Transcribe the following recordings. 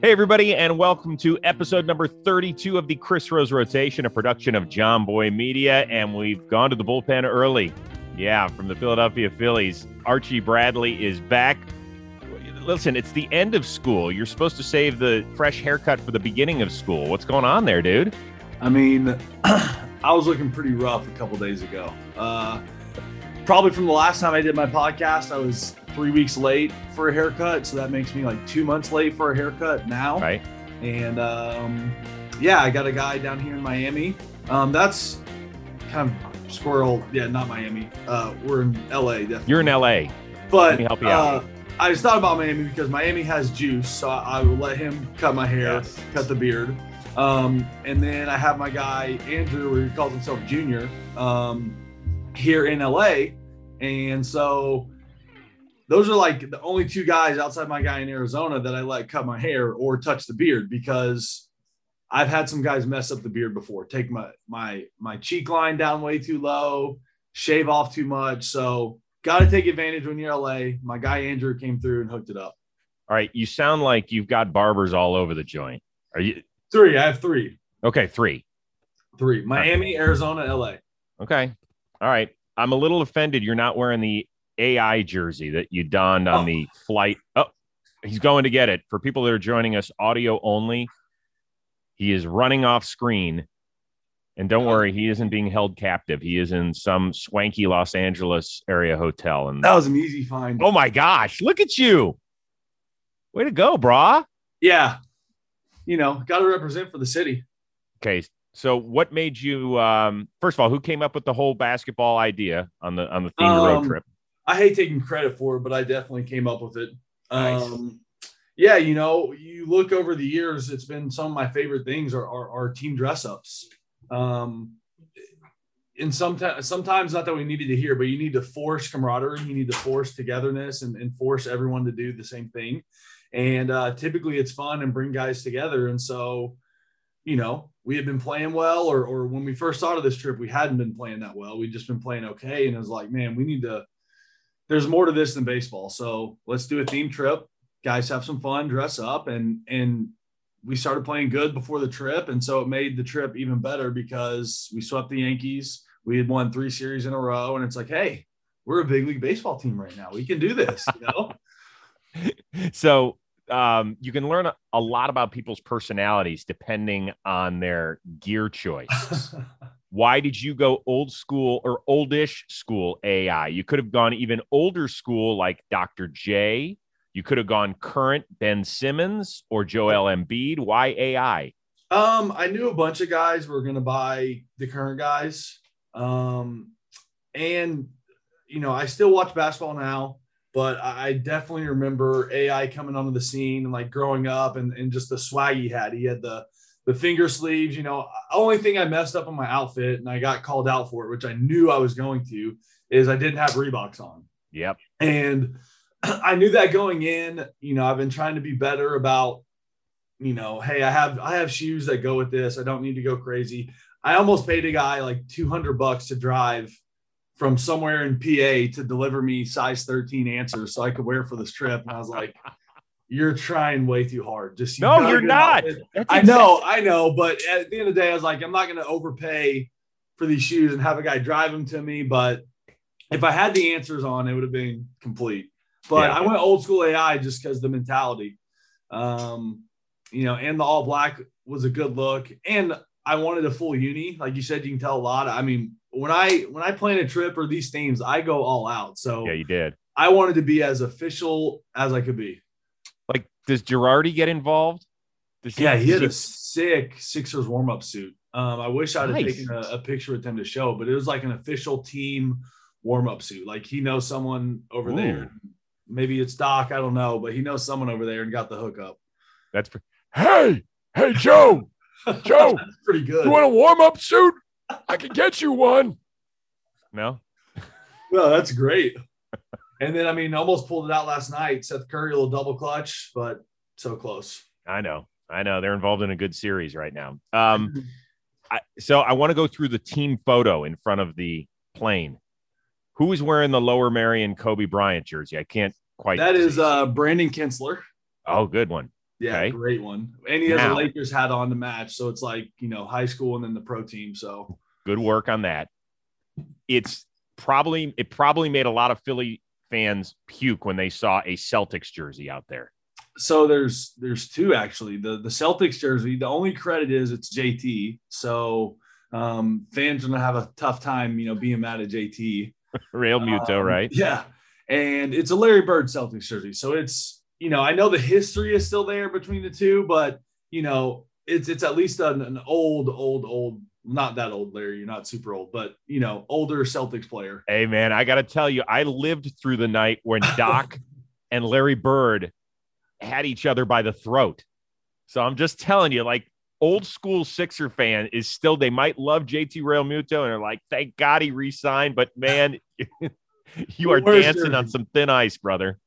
Hey, everybody, and welcome to episode number 32 of the Chris Rose Rotation, a production of John Boy Media. And we've gone to the bullpen early. Yeah, from the Philadelphia Phillies. Archie Bradley is back. Listen, it's the end of school. You're supposed to save the fresh haircut for the beginning of school. What's going on there, dude? I mean, I was looking pretty rough a couple days ago. Uh, probably from the last time I did my podcast, I was three weeks late for a haircut, so that makes me like two months late for a haircut now. Right. And um, yeah, I got a guy down here in Miami. Um, that's kind of squirrel. Yeah, not Miami. Uh, we're in LA. Definitely. You're in LA. But Let me help you out. uh, I just thought about Miami because Miami has juice, so I, I will let him cut my hair, Yes. cut the beard. Um, and then I have my guy Andrew, where he calls himself Junior, um, here in LA. And so those are like the only two guys outside my guy in Arizona that I let cut my hair or touch the beard because I've had some guys mess up the beard before, take my my my cheek line down way too low, shave off too much. So got to take advantage when you're LA. My guy Andrew came through and hooked it up. All right. You sound like you've got barbers all over the joint. Are you Three, I have three, okay? Three. three: Miami, Arizona, LA. Okay. All right. I'm a little offended you're not wearing the AI jersey that you donned on Oh. the flight. Oh, he's going to get it. For people that are joining us audio only, he is running off screen. And don't worry, he isn't being held captive. He is in some swanky Los Angeles area hotel. And That was an easy find. oh my gosh, look at you. Way to go, brah. Yeah, you know, got to represent for the city. Okay. So what made you um first of all, who came up with the whole basketball idea on the on the themed road Um, trip? I hate taking credit for it, but I definitely came up with it. Nice. Um, yeah, you know, you look over the years, it's been some of my favorite things are are, are team dress ups. Um, and sometimes, sometimes not that we needed to hear, but you need to force camaraderie, you need to force togetherness, and, and force everyone to do the same thing. And uh, typically, it's fun and bring guys together. And so, you know, we had been playing well, or or when we first started this trip, we hadn't been playing that well. We'd just been playing okay, and it was like, man, we need to. There's more to this than baseball, so let's do a theme trip. Guys have some fun, dress up, and and we started playing good before the trip, and so it made the trip even better because we swept the Yankees. We had won three series in a row, and it's like, hey, we're a big league baseball team right now. We can do this, you know. so um, you can learn a, a lot about people's personalities depending on their gear choice. Why did you go old school or oldish school AI? You could have gone even older school like Dr. J. You could have gone current Ben Simmons or Joel Embiid. Why AI? Um, I knew a bunch of guys were going to buy the current guys. Um, and you know, I still watch basketball now, but I definitely remember AI coming onto the scene and like growing up and, and just the swag he had. He had the the finger sleeves, you know. Only thing I messed up on my outfit and I got called out for it, which I knew I was going to, is I didn't have Reeboks on. Yep. And I knew that going in, you know, I've been trying to be better about, you know, hey, I have I have shoes that go with this. I don't need to go crazy. I almost paid a guy like 200 bucks to drive from somewhere in PA to deliver me size 13 answers so I could wear for this trip. And I was like, you're trying way too hard. Just you No, you're not. out there. That's I know, I know, but at the end of the day, I was like, I'm not going to overpay for these shoes and have a guy drive them to me. But if I had the answers on, it would have been complete. But Yeah. I went old school AI just because the mentality, um, you know, and the all black was a good look. And I wanted a full uni, like you said, you can tell a lot. I mean, when I when I plan a trip or these themes, I go all out. So Yeah, you did. I wanted to be as official as I could be. Does Girardi get involved? Does Yeah, he does had a sick Sixers warm up suit. Um, I wish I'd have taken a, a picture with him to show, but it was like an official team warm up suit. Like he knows someone over Ooh. there. Maybe it's Doc, I don't know, but he knows someone over there and got the hookup. That's pre- hey, hey, Joe, Joe, That's pretty good. you want a warm up suit? I can get you one. No, Well, that's great. And then I mean, almost pulled it out last night. Seth Curry a little double clutch, but so close. I know, I know. They're involved in a good series right now. Um, I, so I want to go through the team photo in front of the plane. Who is wearing the Lower Merion Kobe Bryant jersey? I can't quite. That is see. uh Brandon Kintzler. oh, good one. Yeah, Okay. great one. And he has Now- a Lakers hat on to match, so it's like you know high school and then the pro team. So Good work on that. It's probably it probably made a lot of Philly fans puke when they saw a Celtics jersey out there. so there's there's two actually. The the Celtics jersey. The only credit is it's JT. So um, fans are gonna have a tough time, you know, being mad at JT. Realmuto, Um, right? Yeah. And it's a Larry Bird Celtics jersey. So it's, you know, I know the history is still there between the two, but you know, it's it's at least an, an old, old, old, not that old, Larry. You're not super old, but you know, older Celtics player. Hey man, I got to tell you, I lived through the night when Doc and Larry Bird had each other by the throat. So I'm just telling you, like old school Sixer fan is still they might love JT Realmuto and are like, thank God he re-signed, but man, you are dancing on some thin ice, brother.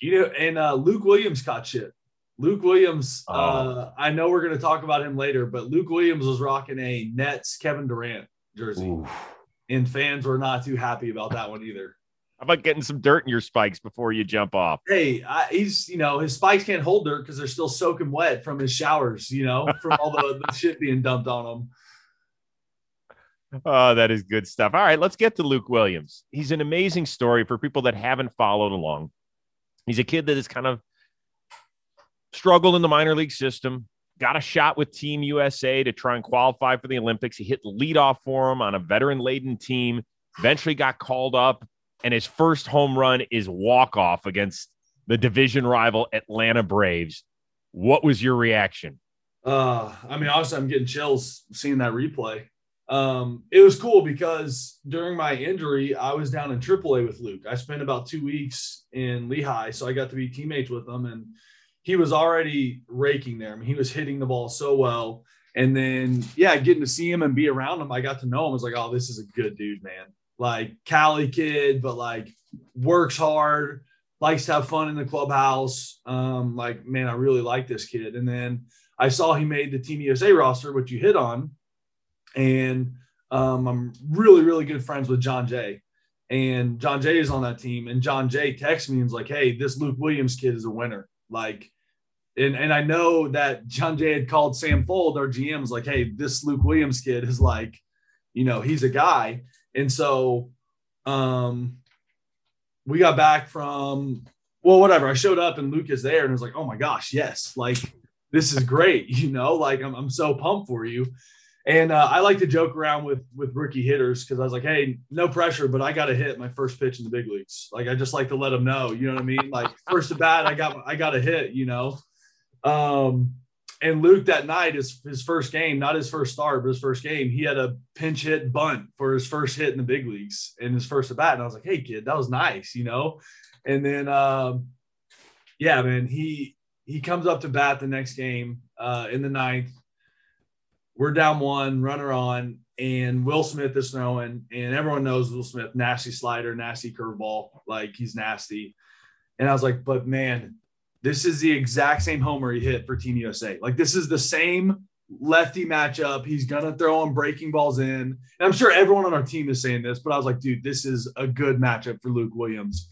You know, and uh, Luke Williams caught shit. Luke Williams, Oh. uh, I know we're going to talk about him later, but Luke Williams was rocking a Nets Kevin Durant jersey, Ooh. and fans were not too happy about that one either. How about getting some dirt in your spikes before you jump off? hey, I, he's you know his spikes can't hold dirt because they're still soaking wet from his showers, you know, from all the, the shit being dumped on him. Oh, that is good stuff. All right, let's get to Luke Williams. He's an amazing story for people that haven't followed along. He's a kid that is kind of struggled in the minor league system, got a shot with Team USA to try and qualify for the Olympics. He hit the leadoff for him on a veteran laden team, eventually got called up, and his first home run is walk off against the division rival Atlanta Braves. What was your reaction? Uh, I mean, obviously, I'm getting chills seeing that replay. Um, it was cool because during my injury, I was down in AAA with Luke. I spent about two weeks in Lehigh, so I got to be teammates with him, and he was already raking there. I mean, he was hitting the ball so well. And then, yeah, getting to see him and be around him, I got to know him. I was like, oh, this is a good dude, man. Like Cali kid, but like works hard, likes to have fun in the clubhouse. Um, like, man, I really like this kid. And then I saw he made the Team USA roster, which you hit on. And um, I'm really, really good friends with Jon Jay. And Jon Jay is on that team. And Jon Jay texts me and is like, hey, this Luke Williams kid is a winner. Like, and, and I know that Jon Jay had called Sam Fuld, our GM's like, hey, this Luke Williams kid is like, you know, he's a guy. And so um, we got back from, well, whatever. I showed up and Luke is there and was like, oh my gosh, yes. Like, this is great. You know, like I'm, I'm so pumped for you. And uh, I like to joke around with with rookie hitters because I was like, hey, no pressure, but I got to hit my first pitch in the big leagues. Like I just like to let them know, you know what I mean? Like first at bat, I got I got a hit, you know. Um, and Luke that night is his first game, not his first start, but his first game. He had a pinch hit bunt for his first hit in the big leagues and his first at bat. And I was like, hey kid, that was nice, you know. And then, um, yeah, man, he he comes up to bat the next game uh, in the ninth. We're down one, runner on, and Will Smith is throwing, and everyone knows Will Smith, nasty slider, nasty curveball, like he's nasty. And I was like, but man, this is the exact same homer he hit for Team USA. Like this is the same lefty matchup. He's gonna throw him breaking balls in. And I'm sure everyone on our team is saying this, but I was like, dude, this is a good matchup for Luke Williams.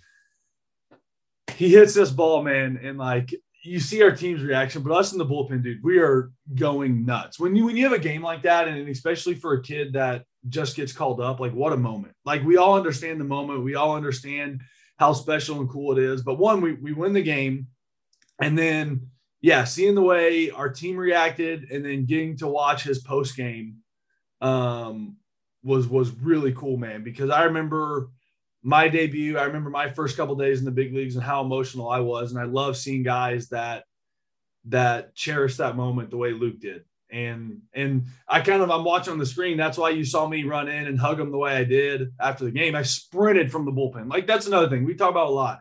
He hits this ball, man, and like you see our team's reaction, but us in the bullpen, dude, we are going nuts. When you when you have a game like that, and especially for a kid that just gets called up, like what a moment. Like we all understand the moment. We all understand how special and cool it is. But one, we we win the game. And then, yeah, seeing the way our team reacted and then getting to watch his post game um, was was really cool, man. Because I remember my debut. I remember my first couple days in the big leagues and how emotional I was, and I love seeing guys that that cherish that moment the way Luke did. And and I kind of I'm watching on the screen. That's why you saw me run in and hug him the way I did after the game. I sprinted from the bullpen. Like that's another thing we talk about a lot.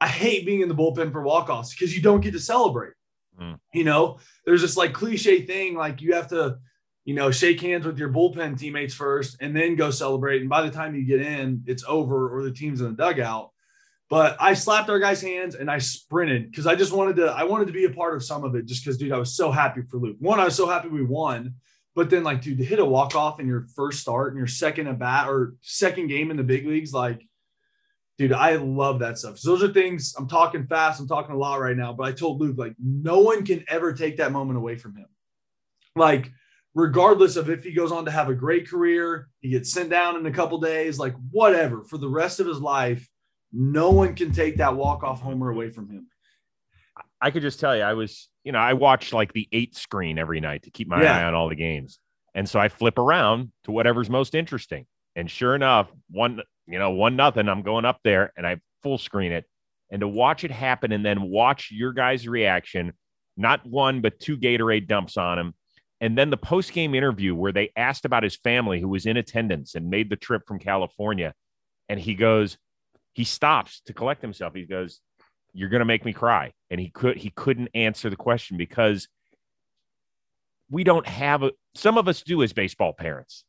I hate being in the bullpen for walk-offs because you don't get to celebrate. Mm. You know, there's this like cliche thing like you have to, you know, shake hands with your bullpen teammates first and then go celebrate. And by the time you get in, it's over or the team's in the dugout. But I slapped our guys' hands and I sprinted because I just wanted to. I wanted to be a part of some of it, just because, dude, I was so happy for Luke. One, I was so happy we won, but then, like, dude, to hit a walk off in your first start and your second at bat or second game in the big leagues, like, dude, I love that stuff. So those are things I'm talking fast. I'm talking a lot right now, but I told Luke, like, no one can ever take that moment away from him. Like, regardless of if he goes on to have a great career, he gets sent down in a couple days, like whatever, for the rest of his life, no one can take that walk off homer away from him. I could just tell you, I was, you know, I watch like the eight screen every night to keep my yeah. eye on all the games. And so I flip around to whatever's most interesting. And sure enough, one, you know, one nothing, I'm going up there and I full screen it. And to watch it happen and then watch your guys' reaction, not one, but two Gatorade dumps on him. And then the post game interview where they asked about his family who was in attendance and made the trip from California. And he goes, he stops to collect himself. He goes, You're gonna make me cry. And he could he couldn't answer the question because we don't have a some of us do as baseball parents.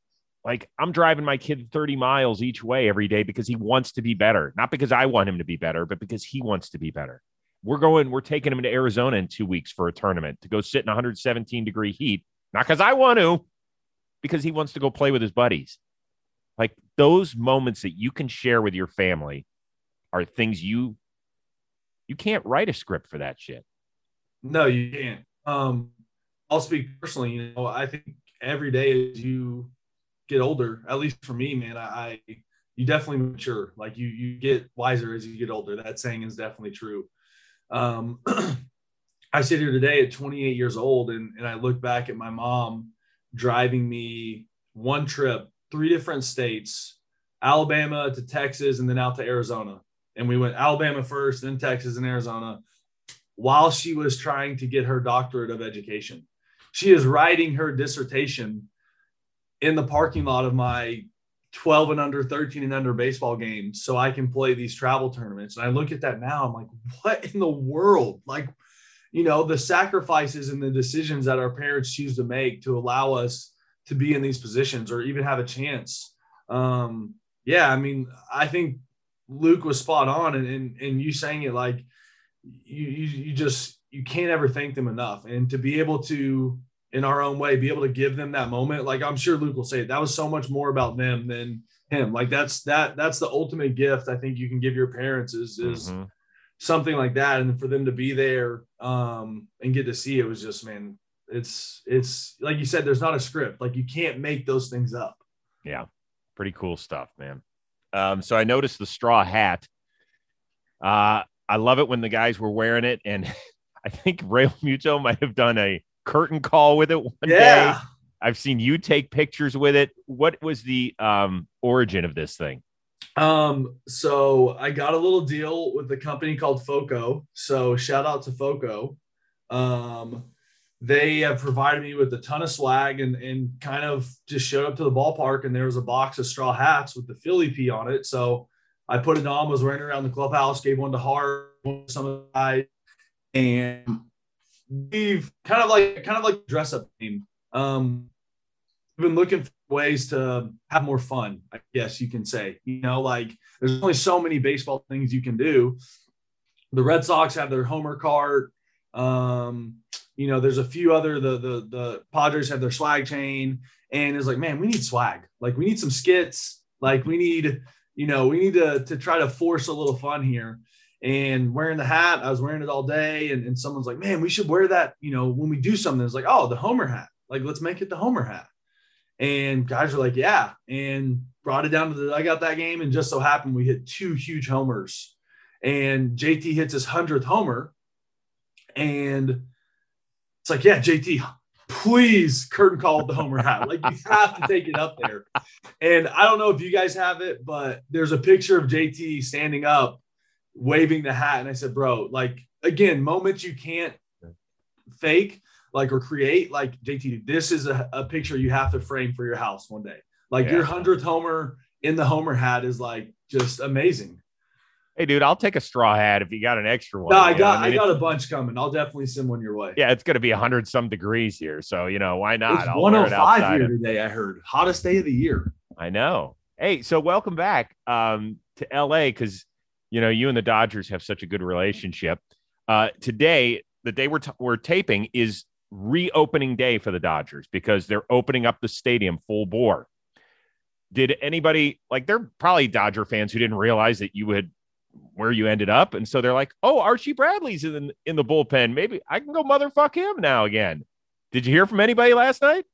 Like I'm driving my kid 30 miles each way every day because he wants to be better. Not because I want him to be better, but because he wants to be better. We're going, we're taking him to Arizona in two weeks for a tournament to go sit in 117 degree heat. Not because I want to, because he wants to go play with his buddies. Like those moments that you can share with your family are things you you can't write a script for that shit. No, you can't. Um, I'll speak personally. You know, I think every day as you get older, at least for me, man, I, I you definitely mature. Like you you get wiser as you get older. That saying is definitely true. Um, I sit here today at 28 years old, and and I look back at my mom driving me one trip, three different states, Alabama to Texas, and then out to Arizona and we went Alabama first, then Texas and Arizona, while she was trying to get her doctorate of education. She is writing her dissertation in the parking lot of my 12 and under, 13 and under baseball games so I can play these travel tournaments. And I look at that now, I'm like, what in the world? Like, you know, the sacrifices and the decisions that our parents choose to make to allow us to be in these positions or even have a chance. Um, yeah, I mean, I think Luke was spot on, and and, and you saying it like you, you you just you can't ever thank them enough, and to be able to in our own way be able to give them that moment, like I'm sure Luke will say that was so much more about them than him. Like that's that that's the ultimate gift I think you can give your parents is is mm-hmm. something like that, and for them to be there um, and get to see it was just man, it's it's like you said, there's not a script, like you can't make those things up. Yeah, pretty cool stuff, man. Um, so I noticed the straw hat. Uh, I love it when the guys were wearing it, and I think Realmuto might have done a curtain call with it one yeah. day. I've seen you take pictures with it. What was the um, origin of this thing? Um, so I got a little deal with a company called Foco. So shout out to Foco. Um, they have provided me with a ton of swag and, and kind of just showed up to the ballpark and there was a box of straw hats with the Philly P on it. So I put it on, was wearing around the clubhouse, gave one to Hart, some of the guys, and we've kind of like kind of like dress up team. Um, we've been looking for ways to have more fun, I guess you can say. You know, like there's only so many baseball things you can do. The Red Sox have their homer cart. Um, you know, there's a few other the the the Padres have their swag chain, and it's like, man, we need swag. Like we need some skits. Like we need, you know, we need to to try to force a little fun here. And wearing the hat, I was wearing it all day, and, and someone's like, man, we should wear that. You know, when we do something, it's like, oh, the Homer hat. Like let's make it the Homer hat. And guys are like, yeah, and brought it down to the I got that game, and just so happened we hit two huge homers, and JT hits his hundredth homer, and it's like, yeah, JT, please curtain call the Homer hat. Like you have to take it up there. And I don't know if you guys have it, but there's a picture of JT standing up, waving the hat. And I said, bro, like again, moments you can't fake, like or create. Like JT, this is a, a picture you have to frame for your house one day. Like yeah. your hundredth Homer in the Homer hat is like just amazing. Hey, dude, I'll take a straw hat if you got an extra one. No, I got, I, mean, I got a bunch coming. I'll definitely send one your way. Yeah, it's going to be hundred some degrees here, so you know why not? It's one hundred oh five here today. I heard hottest day of the year. I know. Hey, so welcome back um, to LA because you know you and the Dodgers have such a good relationship. Uh, today, the day we're t- we're taping is reopening day for the Dodgers because they're opening up the stadium full bore. Did anybody like? They're probably Dodger fans who didn't realize that you had where you ended up. And so they're like, oh, Archie Bradley's in, in the bullpen. Maybe I can go motherfuck him now again. Did you hear from anybody last night?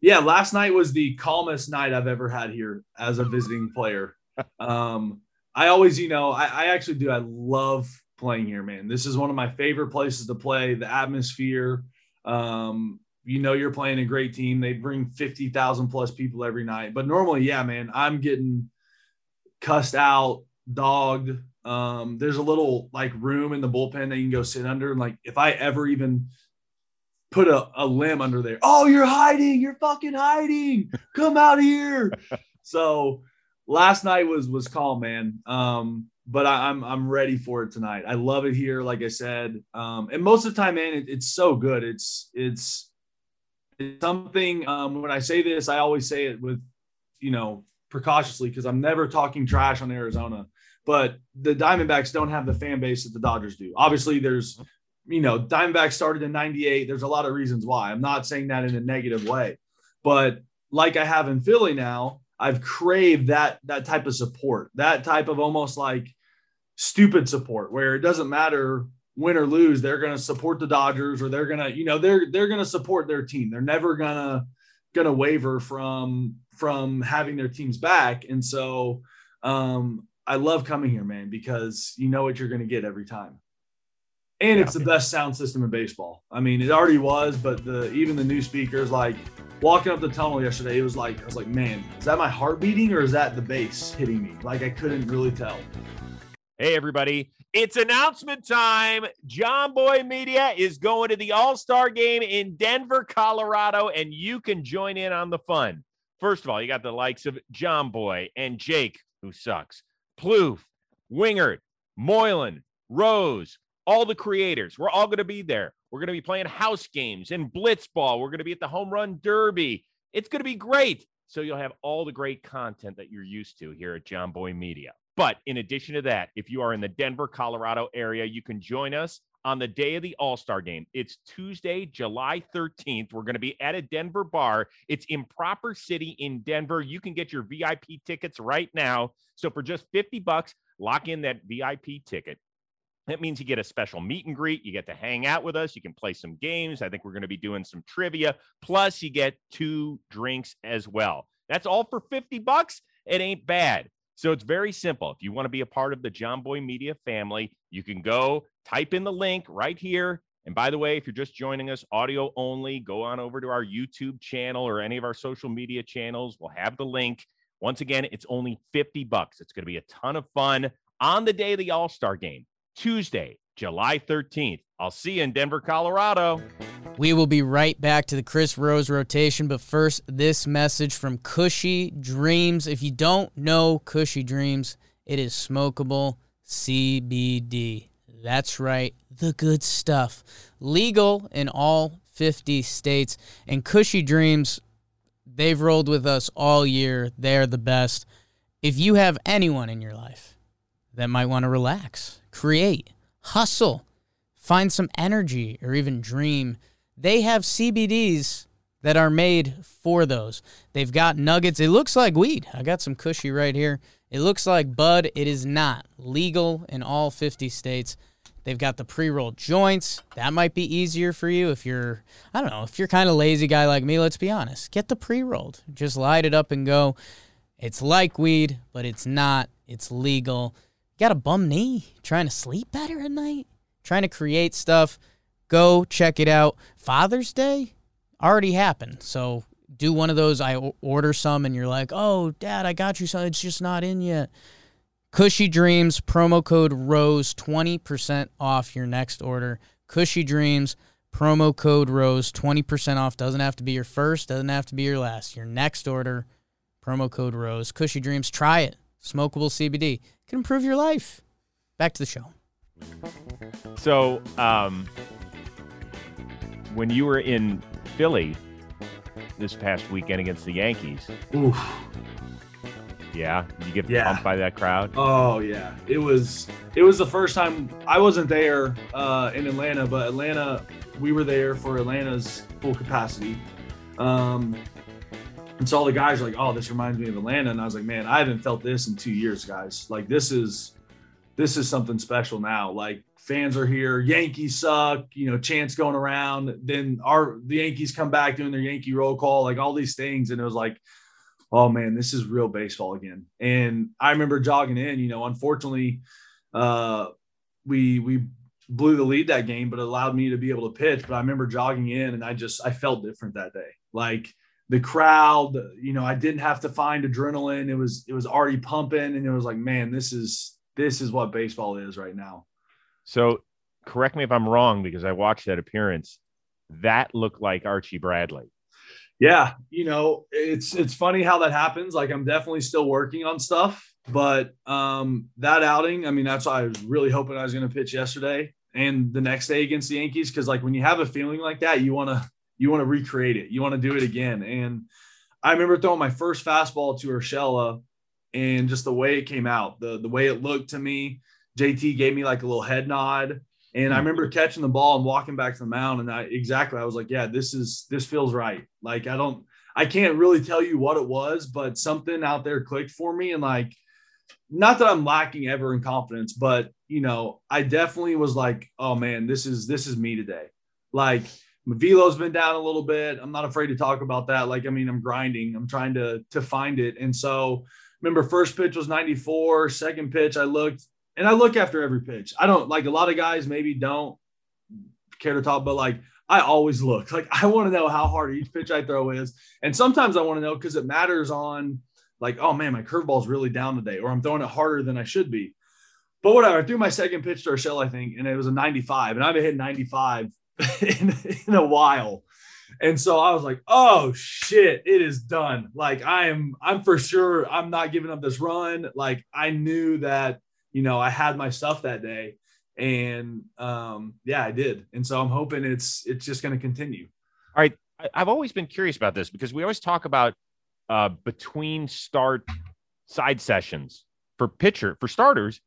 Yeah, last night was the calmest night I've ever had here as a visiting player. Um, I always, you know, I, I actually do. I love playing here, man. This is one of my favorite places to play. The atmosphere, um, you know, you're playing a great team. They bring 50,000 plus people every night. But normally, yeah, man, I'm getting cussed out, dogged. Um, there's a little like room in the bullpen that you can go sit under. And like, if I ever even put a, a limb under there, oh, you're hiding, you're fucking hiding, come out here. so last night was was calm, man. Um, but I, am I'm, I'm ready for it tonight. I love it here, like I said. Um, and most of the time, man, it, it's so good. It's it's it's something. Um, when I say this, I always say it with, you know, precautiously because I'm never talking trash on Arizona. But the Diamondbacks don't have the fan base that the Dodgers do. Obviously, there's, you know, Diamondbacks started in '98. There's a lot of reasons why. I'm not saying that in a negative way, but like I have in Philly now, I've craved that that type of support, that type of almost like stupid support where it doesn't matter win or lose, they're going to support the Dodgers or they're going to, you know, they're they're going to support their team. They're never going to going to waver from from having their teams back. And so um I love coming here, man, because you know what you're going to get every time. And it's the best sound system in baseball. I mean, it already was, but the even the new speakers like walking up the tunnel yesterday, it was like I was like, man, is that my heart beating or is that the bass hitting me? Like I couldn't really tell. Hey, everybody. It's announcement time. John Boy Media is going to the All Star game in Denver, Colorado, and you can join in on the fun. First of all, you got the likes of John Boy and Jake, who sucks, Plouffe, Wingert, Moylan, Rose, all the creators. We're all going to be there. We're going to be playing house games and blitzball. We're going to be at the home run derby. It's going to be great. So you'll have all the great content that you're used to here at John Boy Media. But in addition to that, if you are in the Denver, Colorado area, you can join us on the day of the All Star game. It's Tuesday, July 13th. We're going to be at a Denver bar. It's Improper City in Denver. You can get your VIP tickets right now. So for just 50 bucks, lock in that VIP ticket. That means you get a special meet and greet. You get to hang out with us. You can play some games. I think we're going to be doing some trivia. Plus, you get two drinks as well. That's all for 50 bucks. It ain't bad. So it's very simple. If you want to be a part of the John Boy Media family, you can go type in the link right here. And by the way, if you're just joining us audio only, go on over to our YouTube channel or any of our social media channels. We'll have the link. Once again, it's only 50 bucks. It's going to be a ton of fun on the day of the All Star game, Tuesday, July 13th. I'll see you in Denver, Colorado. We will be right back to the Chris Rose rotation, but first, this message from Cushy Dreams. If you don't know Cushy Dreams, it is smokable CBD. That's right, the good stuff. Legal in all 50 states. And Cushy Dreams, they've rolled with us all year. They're the best. If you have anyone in your life that might want to relax, create, hustle, find some energy, or even dream, they have CBDs that are made for those. They've got nuggets. It looks like weed. I got some cushy right here. It looks like bud. It is not legal in all 50 states. They've got the pre-rolled joints. That might be easier for you if you're I don't know, if you're kind of lazy guy like me, let's be honest. Get the pre-rolled. Just light it up and go. It's like weed, but it's not. It's legal. Got a bum knee? Trying to sleep better at night? trying to create stuff, go check it out. Father's Day already happened. So do one of those. I order some and you're like, oh, dad, I got you some. It's just not in yet. Cushy Dreams, promo code ROSE, 20% off your next order. Cushy Dreams, promo code ROSE, 20% off. Doesn't have to be your first, doesn't have to be your last. Your next order, promo code ROSE. Cushy Dreams, try it. Smokable CBD. It can improve your life. Back to the show. So, um, when you were in Philly this past weekend against the Yankees, Oof. yeah, you get Yeah. pumped by that crowd. Oh yeah, it was it was the first time I wasn't there uh, in Atlanta, but Atlanta we were there for Atlanta's full capacity. Um, and so all the guys are like, "Oh, this reminds me of Atlanta," and I was like, "Man, I haven't felt this in two years, guys. Like this is this is something special now. Like fans are here, Yankees suck, you know, chants going around. Then our the Yankees come back doing their Yankee roll call, like all these things, and it was like, oh man, this is real baseball again. And I remember jogging in, you know, unfortunately, uh, we we blew the lead that game, but it allowed me to be able to pitch. But I remember jogging in, and I just I felt different that day, like the crowd you know i didn't have to find adrenaline. It was it was already pumping and it was like man this is this is what baseball is right now. So correct me if i'm wrong because i watched that appearance. That looked like archie bradley. Yeah you know it's it's funny how that happens. Like i'm definitely still working on stuff but um that outing i mean that's why i was really hoping i was going to pitch yesterday and the next day against the yankees because like when you have a feeling like that you want to you want to recreate it. You want to do it again. And I remember throwing my first fastball to Urshela and just the way it came out, the the way it looked to me. JT gave me like a little head nod. And I hmm. remember catching the ball and walking back to the mound. And I exactly I was like, yeah, this is this feels right. Like I don't I can't really tell you what it was, but something out there clicked for me. And like, not that I'm lacking ever in confidence, but you know, I definitely was like, oh man, this is this is me today. Like velo's been down a little bit. I'm not afraid to talk about that. Like, I mean, I'm grinding. I'm trying to to find it. And so remember first pitch was 94, second pitch I looked and I look after every pitch. I don't like a lot of guys maybe don't care to talk, but like I always look. Like I want to know how hard each pitch I throw is. And sometimes I want to know because it matters on like, oh man, my curveball's really down today, or I'm throwing it harder than I should be. But whatever, I threw my second pitch to Urshela, I think, and it was a 95. And I've been hitting 95 in, in a while. And so I was like, oh shit, it is done. Like I am, I'm for sure I'm not giving up this run. Like I knew that, you know, I had my stuff that day. And um, yeah, I did. And so I'm hoping it's it's just gonna continue. All right. I've always been curious about this because we always talk about uh, between start side sessions for pitcher for starters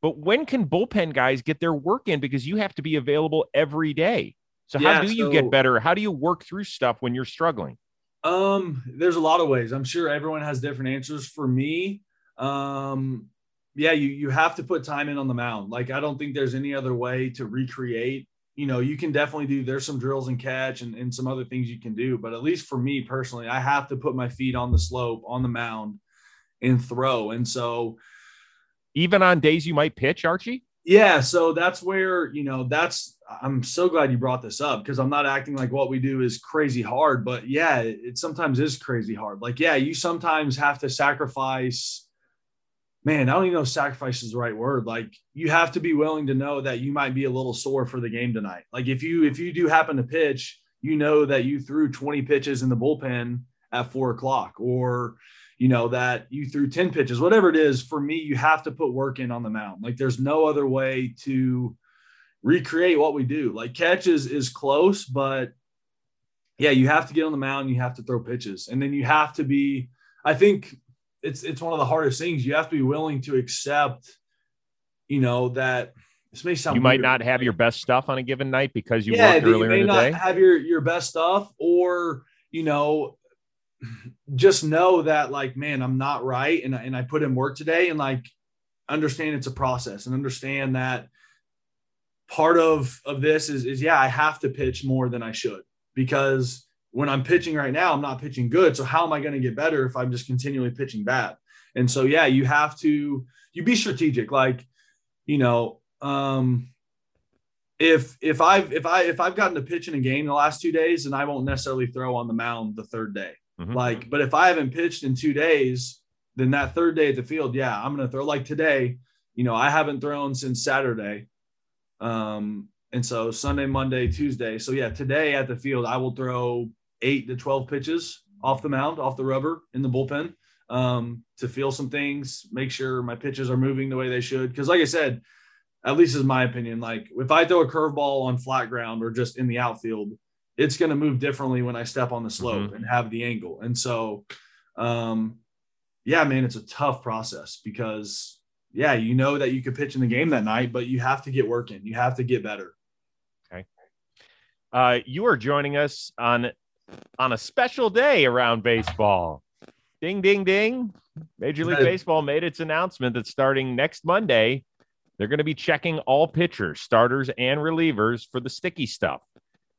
but when can bullpen guys get their work in because you have to be available every day? So yeah, how do you get better? How do you work through stuff when you're struggling? Um, there's a lot of ways. I'm sure everyone has different answers. For me, um, yeah, you you have to put time in on the mound. Like I don't think there's any other way to recreate. You know, you can definitely do. There's some drills and catch and, and some other things you can do, but at least for me personally, I have to put my feet on the slope on the mound and throw. And so even on days you might pitch, Archie? Yeah, so that's where, you know, that's I'm so glad you brought this up because I'm not acting like what we do is crazy hard, but yeah, it, it sometimes is crazy hard. Like, yeah, you sometimes have to sacrifice man, I don't even know sacrifice is the right word. Like you have to be willing to know that you might be a little sore for the game tonight. Like if you if you do happen to pitch, you know that you threw 20 pitches in the bullpen at four o'clock, or you know, that you threw 10 pitches, whatever it is, for me, you have to put work in on the mound. Like there's no other way to recreate what we do. Like catches is close, but yeah, you have to get on the mound, you have to throw pitches. And then you have to be, I think it's it's one of the hardest things. You have to be willing to accept, you know, that this may sound you might not have your best stuff on a given night because you yeah, worked earlier you may in the not day. Have your your best stuff, or you know, just know that like man i'm not right and, and i put in work today and like understand it's a process and understand that part of of this is is yeah i have to pitch more than i should because when i'm pitching right now i'm not pitching good so how am i going to get better if i'm just continually pitching bad and so yeah you have to you be strategic like you know um if if I've if I if I've gotten to pitch in a game the last two days, and I won't necessarily throw on the mound the third day. Mm-hmm. Like, but if I haven't pitched in two days, then that third day at the field, yeah, I'm gonna throw. Like today, you know, I haven't thrown since Saturday, um, and so Sunday, Monday, Tuesday. So yeah, today at the field, I will throw eight to twelve pitches off the mound, off the rubber in the bullpen um, to feel some things, make sure my pitches are moving the way they should. Because like I said, at least is my opinion. Like if I throw a curveball on flat ground or just in the outfield, it's going to move differently when I step on the slope mm-hmm. and have the angle. And so, um, yeah, man, it's a tough process because, yeah, you know that you could pitch in the game that night, but you have to get working. You have to get better. Okay. Uh, you are joining us on on a special day around baseball. Ding, ding, ding. Major League Baseball made its announcement that starting next Monday, They're going to be checking all pitchers, starters, and relievers for the sticky stuff.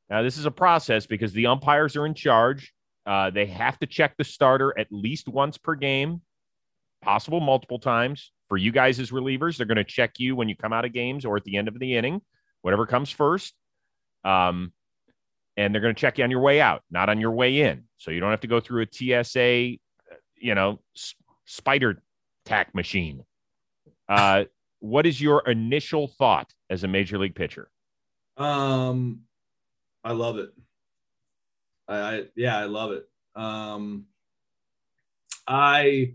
Now, this is a process because the umpires are in charge. Uh, they have to check the starter at least once per game, possible multiple times. For you guys as relievers, they're going to check you when you come out of games or at the end of the inning, whatever comes first. Um, and they're going to check you on your way out, not on your way in. So you don't have to go through a TSA, you know, s- spider tack machine. Uh, what is your initial thought as a major league pitcher? Um, I love it. I, I yeah, I love it. Um, I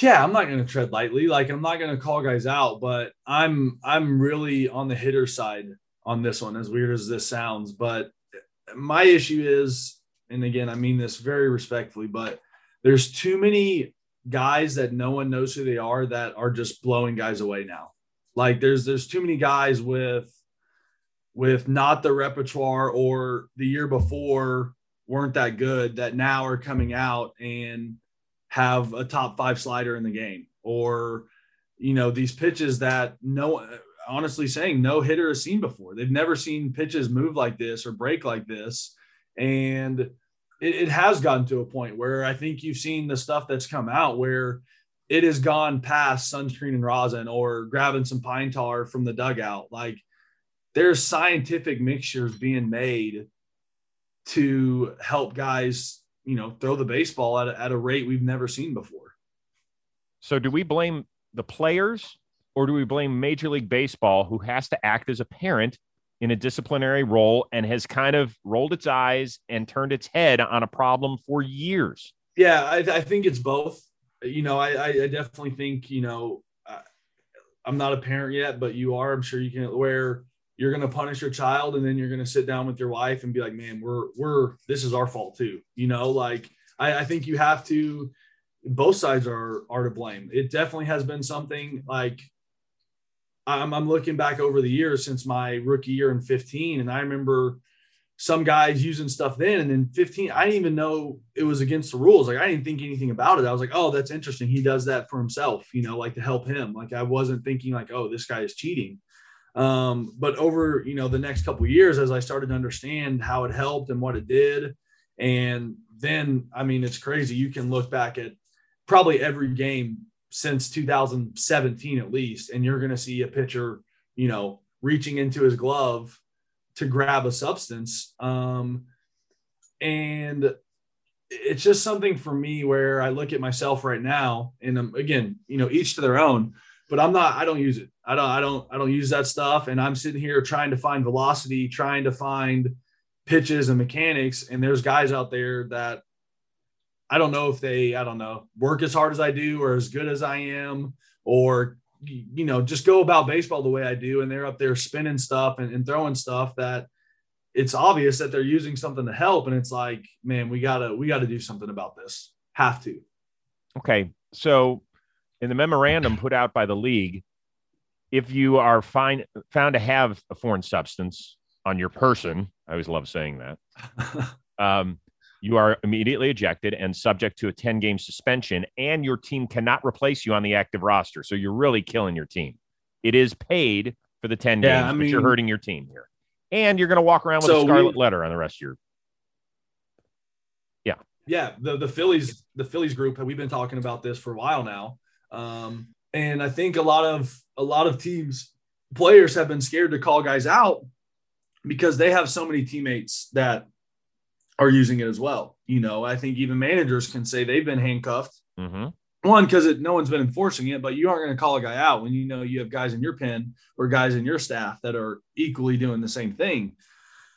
yeah, I'm not going to tread lightly. Like I'm not going to call guys out, but I'm I'm really on the hitter side on this one. As weird as this sounds, but my issue is, and again, I mean this very respectfully, but there's too many guys that no one knows who they are that are just blowing guys away now. Like there's there's too many guys with with not the repertoire or the year before weren't that good that now are coming out and have a top five slider in the game or you know these pitches that no honestly saying no hitter has seen before. They've never seen pitches move like this or break like this. And it, it has gotten to a point where i think you've seen the stuff that's come out where it has gone past sunscreen and rosin or grabbing some pine tar from the dugout. Like there's scientific mixtures being made to help guys, you know, throw the baseball at a, at a rate we've never seen before. So, do we blame the players or do we blame Major League Baseball, who has to act as a parent in a disciplinary role and has kind of rolled its eyes and turned its head on a problem for years? Yeah, I, I think it's both. You know, I, I definitely think, you know, I'm not a parent yet, but you are. I'm sure you can, where you're going to punish your child and then you're going to sit down with your wife and be like man we're we're this is our fault too you know? Like I, I, think you have to both sides are are to blame. It definitely has been something like I'm, I'm looking back over the years since my rookie year in 15 and i remember some guys using stuff then and then 15 i didn't even know it was against the rules. Like i didn't think anything about it. I was like oh that's interesting. He does that for himself you know like to help him. Like i wasn't thinking like oh this guy is cheating um, but over you know the next couple years, as I started to understand how it helped and what it did, and then I mean it's crazy. You can look back at probably every game since 2017 at least, and you're going to see a pitcher, you know, reaching into his glove to grab a substance. Um, and it's just something for me where I look at myself right now, and um, again, you know, each to their own but I'm not, I don't use it. I don't, I don't, I don't use that stuff. And I'm sitting here trying to find velocity, trying to find pitches and mechanics. And there's guys out there that I don't know if they, I don't know, work as hard as I do or as good as I am, or, you know, just go about baseball the way I do. And they're up there spinning stuff and, and throwing stuff that it's obvious that they're using something to help. And it's like, man, we gotta, we gotta do something about this. Have to. Okay. So in the memorandum put out by the league, if you are find, found to have a foreign substance on your person, I always love saying that, um, you are immediately ejected and subject to a 10 game suspension, and your team cannot replace you on the active roster. So you're really killing your team. It is paid for the 10 yeah, games, I mean, but you're hurting your team here. And you're going to walk around with so a scarlet we, letter on the rest of your. Yeah. Yeah. The, the Phillies, the Phillies group, we've been talking about this for a while now. Um, and I think a lot of a lot of teams players have been scared to call guys out because they have so many teammates that are using it as well. You know, I think even managers can say they've been handcuffed. Mm-hmm. One, because no one's been enforcing it, but you aren't going to call a guy out when you know you have guys in your pen or guys in your staff that are equally doing the same thing.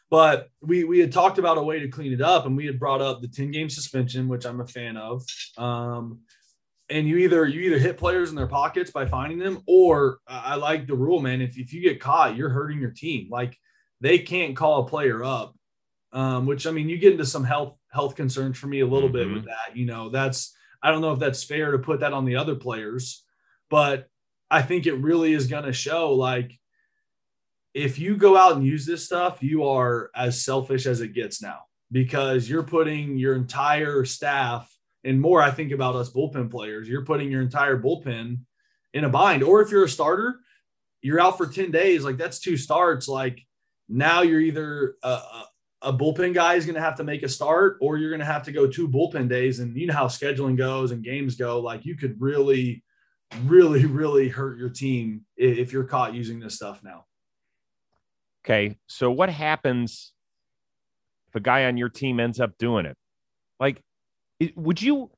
But we we had talked about a way to clean it up, and we had brought up the 10 game suspension, which I'm a fan of. Um, and you either you either hit players in their pockets by finding them or i like the rule man if, if you get caught you're hurting your team like they can't call a player up um, which i mean you get into some health health concerns for me a little mm-hmm. bit with that you know that's i don't know if that's fair to put that on the other players but i think it really is going to show like if you go out and use this stuff you are as selfish as it gets now because you're putting your entire staff and more I think about us bullpen players. You're putting your entire bullpen in a bind. Or if you're a starter, you're out for 10 days. Like that's two starts. Like now you're either a, a bullpen guy is going to have to make a start or you're going to have to go two bullpen days. And you know how scheduling goes and games go. Like you could really, really, really hurt your team if you're caught using this stuff now. Okay. So what happens if a guy on your team ends up doing it? Would you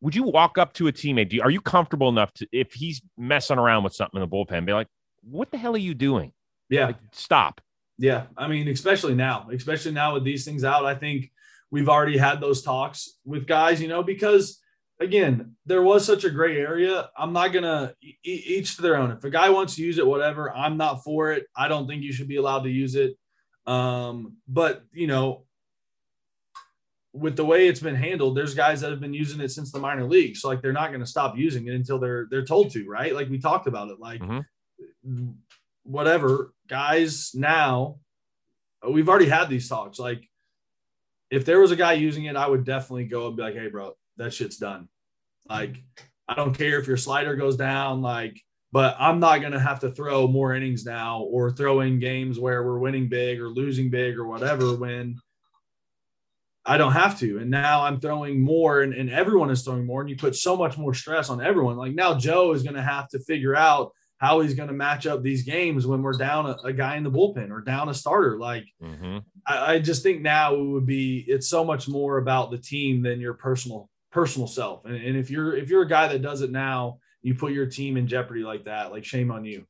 would you walk up to a teammate? You, are you comfortable enough to if he's messing around with something in the bullpen, be like, "What the hell are you doing?" Yeah, like, stop. Yeah, I mean, especially now, especially now with these things out, I think we've already had those talks with guys, you know, because again, there was such a gray area. I'm not gonna each to their own. If a guy wants to use it, whatever. I'm not for it. I don't think you should be allowed to use it. Um, but you know, with the way it's been handled, there's guys that have been using it since the minor leagues. So like they're not going to stop using it until they're they're told to, right? Like we talked about it. Like mm-hmm. whatever, guys now we've already had these talks. Like if there was a guy using it, I would definitely go and be like, hey bro, that shit's done. Like I don't care if your slider goes down, like, but I'm not gonna have to throw more innings now or throw in games where we're winning big or losing big or whatever when I don't have to. And now I'm throwing more and, and everyone is throwing more. And you put so much more stress on everyone. Like now Joe is going to have to figure out how he's going to match up these games when we're down a, a guy in the bullpen or down a starter. Like mm-hmm. I, I just think now it would be, it's so much more about the team than your personal, personal self. And, and if you're, if you're a guy that does it now, you put your team in jeopardy like that, like shame on you.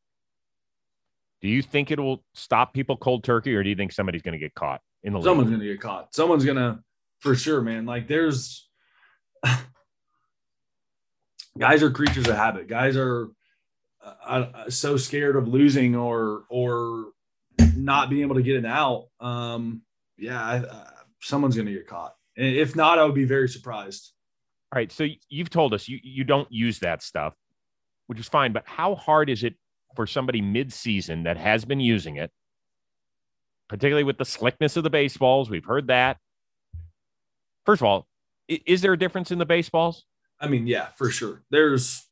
Do you think it will stop people cold turkey or do you think somebody's going to get caught? in the someone's gonna get caught. Someone's gonna for sure, man. Like there's guys are creatures of habit. Guys are uh, uh, so scared of losing or or not being able to get it out. Um, yeah, I, uh, someone's gonna get caught. And if not, I would be very surprised. All right, so you've told us you you don't use that stuff, which is fine. But how hard is it for somebody mid-season that has been using it particularly with the slickness of the baseballs. We've heard that. First of all, is there a difference in the baseballs? I mean, yeah, for sure. There's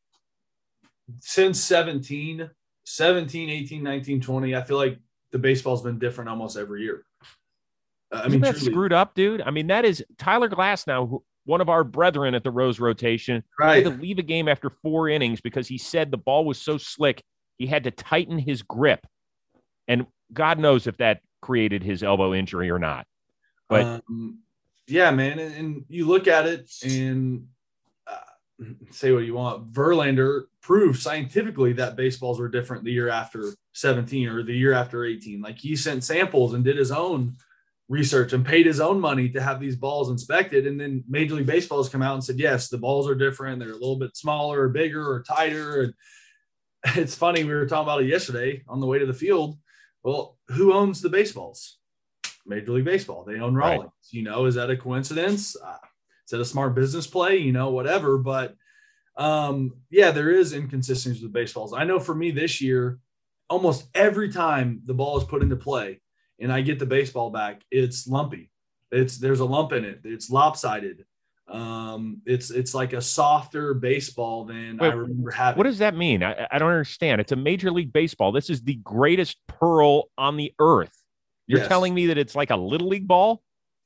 since 17, 17, 18, 19, 20, I feel like the baseball's been different almost every year. Uh, I mean, that truly. screwed up, dude. I mean, that is Tyler Glasnow, one of our brethren at the Rose rotation, right. had to leave a game after four innings because he said the ball was so slick he had to tighten his grip. And God knows if that created his elbow injury or not. But um, yeah, man, and, and, you look at it and uh, say what you want. Verlander proved scientifically that baseballs were different the year after 17 or the year after 18. Like he sent samples and did his own research and paid his own money to have these balls inspected. And then Major League Baseball has come out and said, yes, the balls are different. They're a little bit smaller or bigger or tighter. And it's funny, we were talking about it yesterday on the way to the field. Well, who owns the baseballs? Major League Baseball. They own Rawlings. Right. You know, is that a coincidence? Uh, is that a smart business play? You know, whatever. But um, yeah, there is inconsistencies with baseballs. I know for me this year, almost every time the ball is put into play and I get the baseball back, it's lumpy. It's there's a lump in it. It's lopsided. Um, it's it's like a softer baseball than Wait, I remember having. What does that mean? I, I don't understand. It's a major league baseball. This is the greatest pearl on the earth. You're yes. telling me that it's like a little league ball?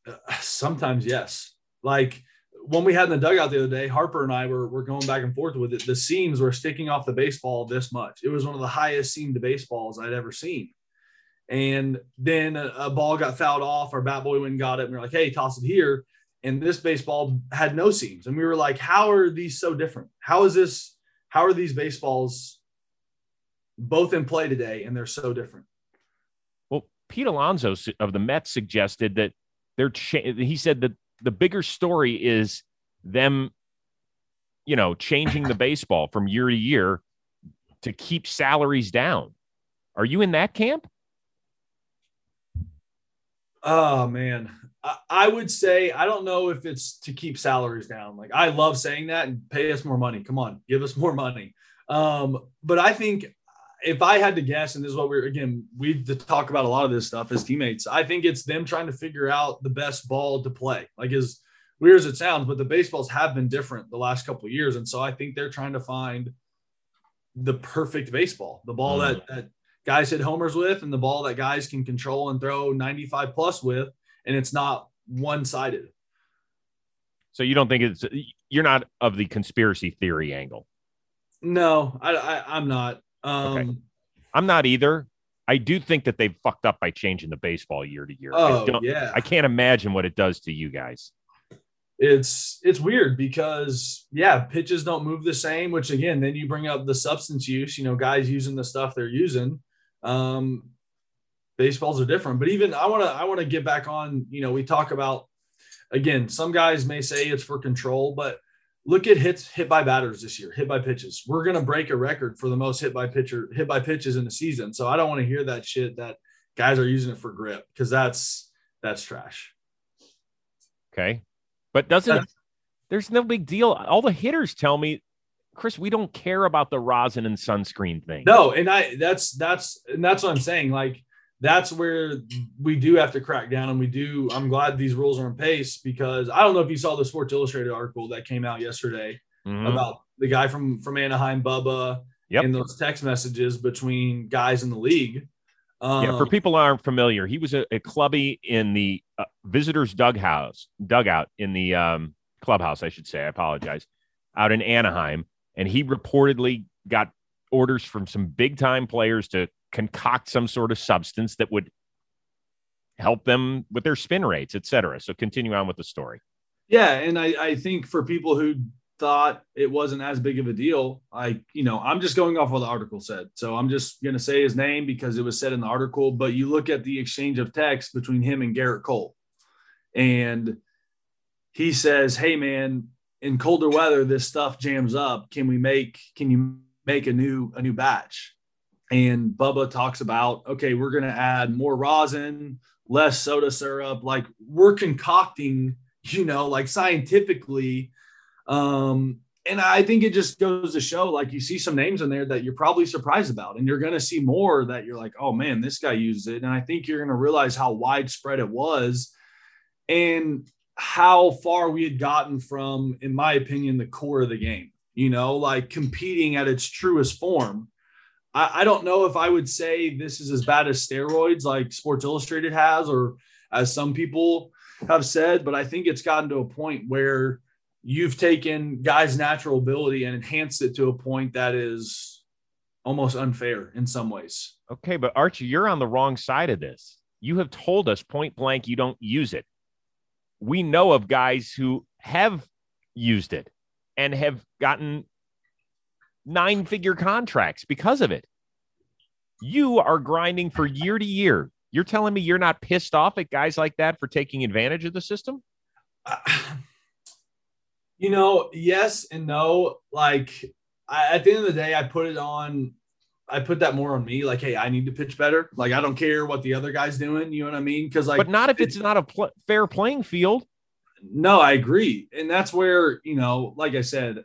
Uh, sometimes, yes. Like when we had in the dugout the other day, Harper and I were, were going back and forth with it. The seams were sticking off the baseball this much. It was one of the highest seamed baseballs I'd ever seen. And then a, a, ball got fouled off. Our bat boy went and got it. And we are like, hey, toss it here and this baseball had no seams and we were like how are these so different how is this how are these baseballs both in play today and they're so different pete alonso of the mets suggested that they're cha- he said that the bigger story is them you know changing the baseball from year to year to keep salaries down are you in that camp oh man I would say I don't know if it's to keep salaries down. Like I love saying that and pay us more money. Come on, give us more money. Um, but I think if I had to guess, and this is what we're again, we talk about a lot of this stuff as teammates. I think it's them trying to figure out the best ball to play. Like as weird as it sounds, but the baseballs have been different the last couple of years, and so I think they're trying to find the perfect baseball, the ball that, mm-hmm. that guys hit homers with, and the ball that guys can control and throw 95 plus with, and it's not one sided. So you don't think it's you're not of the conspiracy theory angle? No, I, I am not. Um, okay. I'm not either. I do think that they've fucked up by changing the baseball year to year. Oh I yeah, I can't imagine what it does to you guys. It's it's weird because yeah, pitches don't move the same. Which again, then you bring up the substance use. You know, guys using the stuff they're using. Um, baseballs are different, but even I want to I want to get back on. You know, we talk about again. Some guys may say it's for control, but look at hits hit by batters this year, hit by pitches. We're gonna break a record for the most hit by pitcher hit by pitches in the season. So I don't want to hear that shit that guys are using it for grip because that's that's trash. Okay, but doesn't that's, there's no big deal. All the hitters tell me. Chris, we don't care about the rosin and sunscreen thing. No, and I that's that's and that's what I'm saying. Like that's where we do have to crack down and we do i'm glad these rules are in place because i don't know if you saw the sports illustrated article that came out yesterday mm-hmm. about the guy from from anaheim bubba yep. and those text messages between guys in the league um, yeah for people aren't familiar he was a, a clubby in the uh, visitors dugout dugout in the um, clubhouse i should say i apologize out in anaheim and he reportedly got orders from some big time players to concoct some sort of substance that would help them with their spin rates, et cetera. So continue on with the story. Yeah. And I, I think for people who thought it wasn't as big of a deal, I, you know, I'm just going off what the article said. So I'm just going to say his name because it was said in the article. But you look at the exchange of text between him and Gerrit Cole, and he says, Hey, man, in colder weather, this stuff jams up. Can we make, can you make a new, a new batch? And Bubba talks about, okay, we're going to add more rosin, less soda syrup. Like we're concocting, you know, like scientifically. Um, and I think it just goes to show, like you see some names in there that you're probably surprised about, and you're going to see more that you're like, oh man, this guy used it. And I think you're going to realize how widespread it was and how far we had gotten from, in my opinion, the core of the game, you know, like competing at its truest form I, I don't know if I would say this is as bad as steroids like Sports Illustrated has, or as some people have said, but I think it's gotten to a point where you've taken guys' natural ability and enhanced it to a point that is almost unfair in some ways. Okay, but Archie, you're on the wrong side of this. You have told us point blank you don't use it. We know of guys who have used it and have gotten nine figure contracts because of it. You are grinding for year to year. You're telling me you're not pissed off at guys like that for taking advantage of the system? Uh, you know, yes and no. Like, I, at the end of the day, I put it on. I put that more on me. Like, hey, I need to pitch better. Like, I don't care what the other guy's doing. You know what I mean? Because like, but not if it's not a pl- fair playing field. No, I agree, and that's where you know, like I said,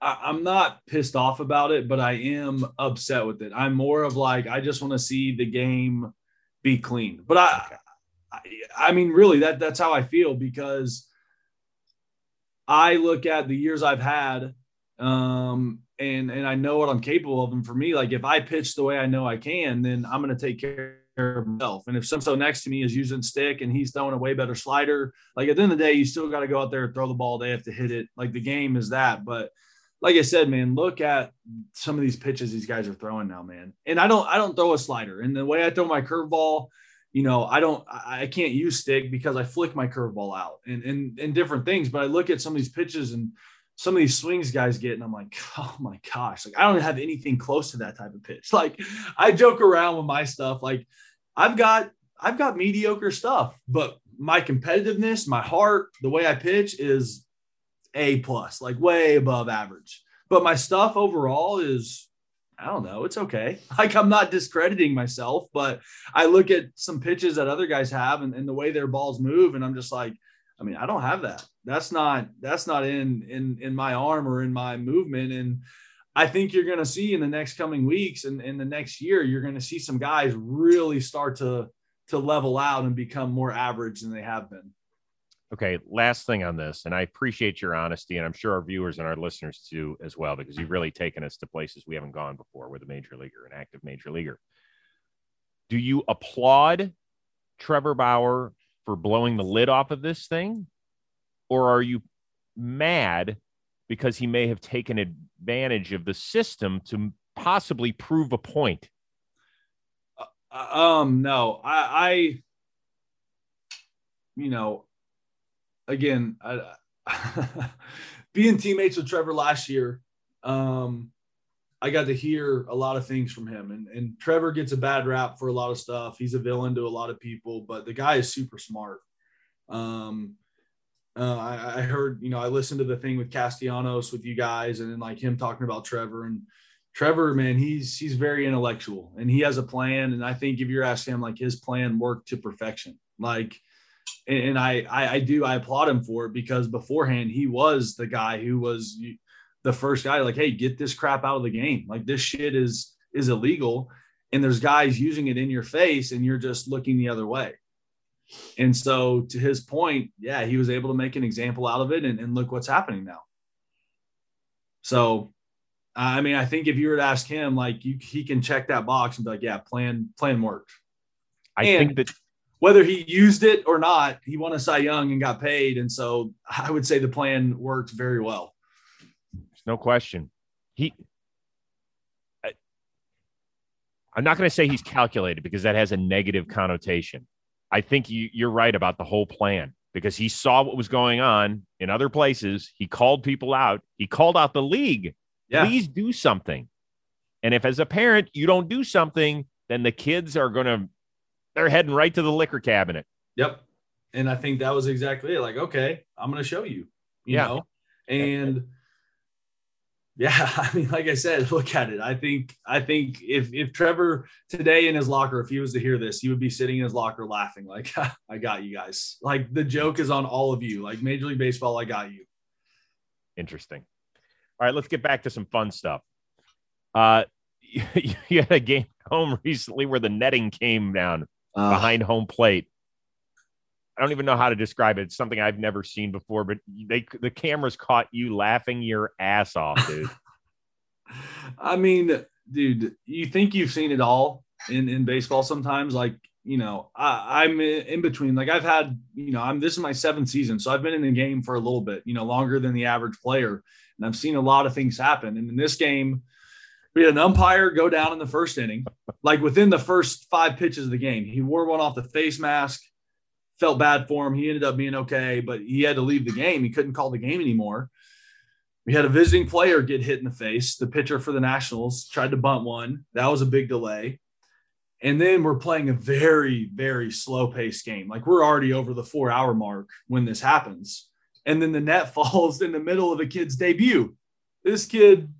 I, am not pissed off about it, but I am upset with it. I'm more of like I just want to see the game be clean. But I, okay. I, I mean, really, that that's how I feel because I look at the years I've had, um, and and I know what I'm capable of. And for me, like if I pitch the way I know I can, then I'm going to take care of myself. And if some so next to me is using stick and he's throwing a way better slider, like at the end of the day, you still got to go out there and throw the ball. They have to hit it. Like the game is that, but like I said, man, look at some of these pitches these guys are throwing now, man. And I don't, I don't throw a slider. And the way I throw my curveball, you know, I don't, I can't use stick because I flick my curveball out and, and, and different things. But I look at some of these pitches and some of these swings guys get, and I'm like, oh my gosh, like I don't have anything close to that type of pitch. Like I joke around with my stuff. Like I've got, I've got mediocre stuff, but my competitiveness, my heart, the way I pitch is a plus, like way above average. But my stuff overall is, I don't know, it's okay. Like I'm not discrediting myself, but I look at some pitches that other guys have and, and the way their balls move, and I'm just like, I mean, I don't have that. That's not that's not in in in my arm or in my movement. And I think you're going to see in the next coming weeks and in the next year, you're going to see some guys really start to to level out and become more average than they have been. Okay, last thing on this, and I appreciate your honesty, and I'm sure our viewers and our listeners too as well, because you've really taken us to places we haven't gone before with a major leaguer, an active major leaguer. Do you applaud Trevor Bauer for blowing the lid off of this thing, or are you mad because he may have taken advantage of the system to possibly prove a point? Uh, um, no, I, I, you know, again, I, being teammates with Trevor last year, um, I got to hear a lot of things from him. And, and Trevor gets a bad rap for a lot of stuff. He's a villain to a lot of people, but the guy is super smart. Um, uh, I, I, heard, you know, I listened to the thing with Castellanos with you guys and then like him talking about Trevor and Trevor, man, he's, he's very intellectual and he has a plan. And I think if you're asking him, like his plan worked to perfection. Like, and, I, I, I do, I applaud him for it because beforehand he was the guy who was the first guy like, Hey, get this crap out of the game. Like this shit is, is illegal. And there's guys using it in your face and you're just looking the other way. And so, to his point, yeah, he was able to make an example out of it, and, and look what's happening now. So, I mean, I think if you were to ask him, like, you, he can check that box and be like, yeah, plan plan worked. I and think that whether he used it or not, he won a Cy Young and got paid, and so I would say the plan worked very well. There's no question. He I'm not going to say he's calculated because that has a negative connotation. I think you, you're right about the whole plan because he saw what was going on in other places. He called people out. He called out the league. Yeah. Please do something. And if, as a parent, you don't do something, then the kids are going to, they're heading right to the liquor cabinet. Yep. And I think that was exactly it. Like, okay, I'm going to show you, you yeah. know, and yeah, I mean, like I said, look at it. I think I think if if Trevor today in his locker, if he was to hear this, he would be sitting in his locker laughing, like, I got you guys. Like the joke is on all of you. Like Major League Baseball, I got you. Interesting. All right, let's get back to some fun stuff. Uh you had a game home recently where the netting came down uh, behind home plate. I don't even know how to describe it. It's something I've never seen before, but they the cameras caught you laughing your ass off, dude. I mean, dude, you think you've seen it all in in baseball sometimes like you know I, i'm in between like i've had you know i'm this is my seventh season so i've been in the game for a little bit you know longer than the average player and i've seen a lot of things happen and in this game we had an umpire go down in the first inning like within the first five pitches of the game he wore one off the face mask felt bad for him. He ended up being okay, but he had to leave the game. He couldn't call the game anymore. We had a visiting player get hit in the face. The pitcher for the Nationals tried to bunt one. That was a big delay. And then we're playing a very, very slow paced game. Like we're already over the four hour mark when this happens. And then the net falls in the middle of a kid's debut. This kid,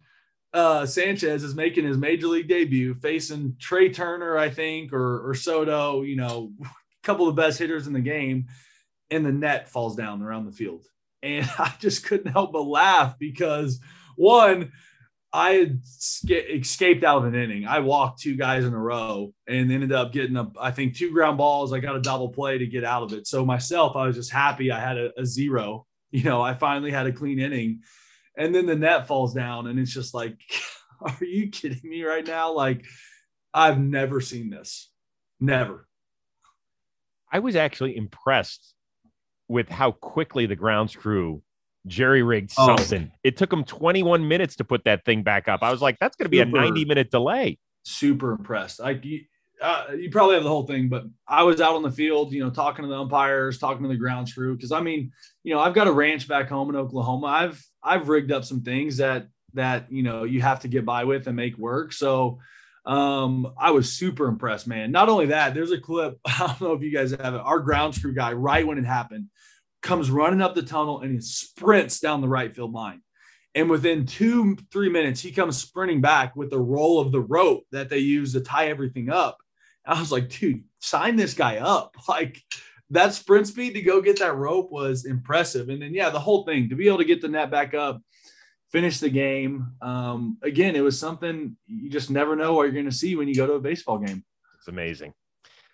uh, Sanchez, is making his major league debut facing Trea Turner, I think, or, or Soto, you know, a couple of the best hitters in the game, and the net falls down around the field. And I just couldn't help but laugh because one, I had escaped out of an inning. I walked two guys in a row and ended up getting a, I think two ground balls. I got a double play to get out of it. So myself, I was just happy I had a, a zero. You know, I finally had a clean inning, and then the net falls down, and it's just like, are you kidding me right now? Like, I've never seen this, never. I was actually impressed with how quickly the grounds crew jerry rigged oh. something. It took them 21 minutes to put that thing back up. I was like, that's going to be a 90 minute delay. Super impressed. Like you, uh, you probably have the whole thing, but I was out on the field, you know, talking to the umpires, talking to the grounds crew. Cause I mean, you know, I've got a ranch back home in Oklahoma. I've, I've rigged up some things that, that, you know, you have to get by with and make work. So, um, I was super impressed, man. Not only that, there's a clip. I don't know if you guys have it. Our ground crew guy, right when it happened, comes running up the tunnel and he sprints down the right field line. And within two, three minutes, he comes sprinting back with the roll of the rope that they use to tie everything up. I was like, dude, sign this guy up. Like that sprint speed to go get that rope was impressive. And then, yeah, the whole thing to be able to get the net back up finish the game. Um, again, it was something you just never know what you're going to see when you go to a baseball game. It's amazing.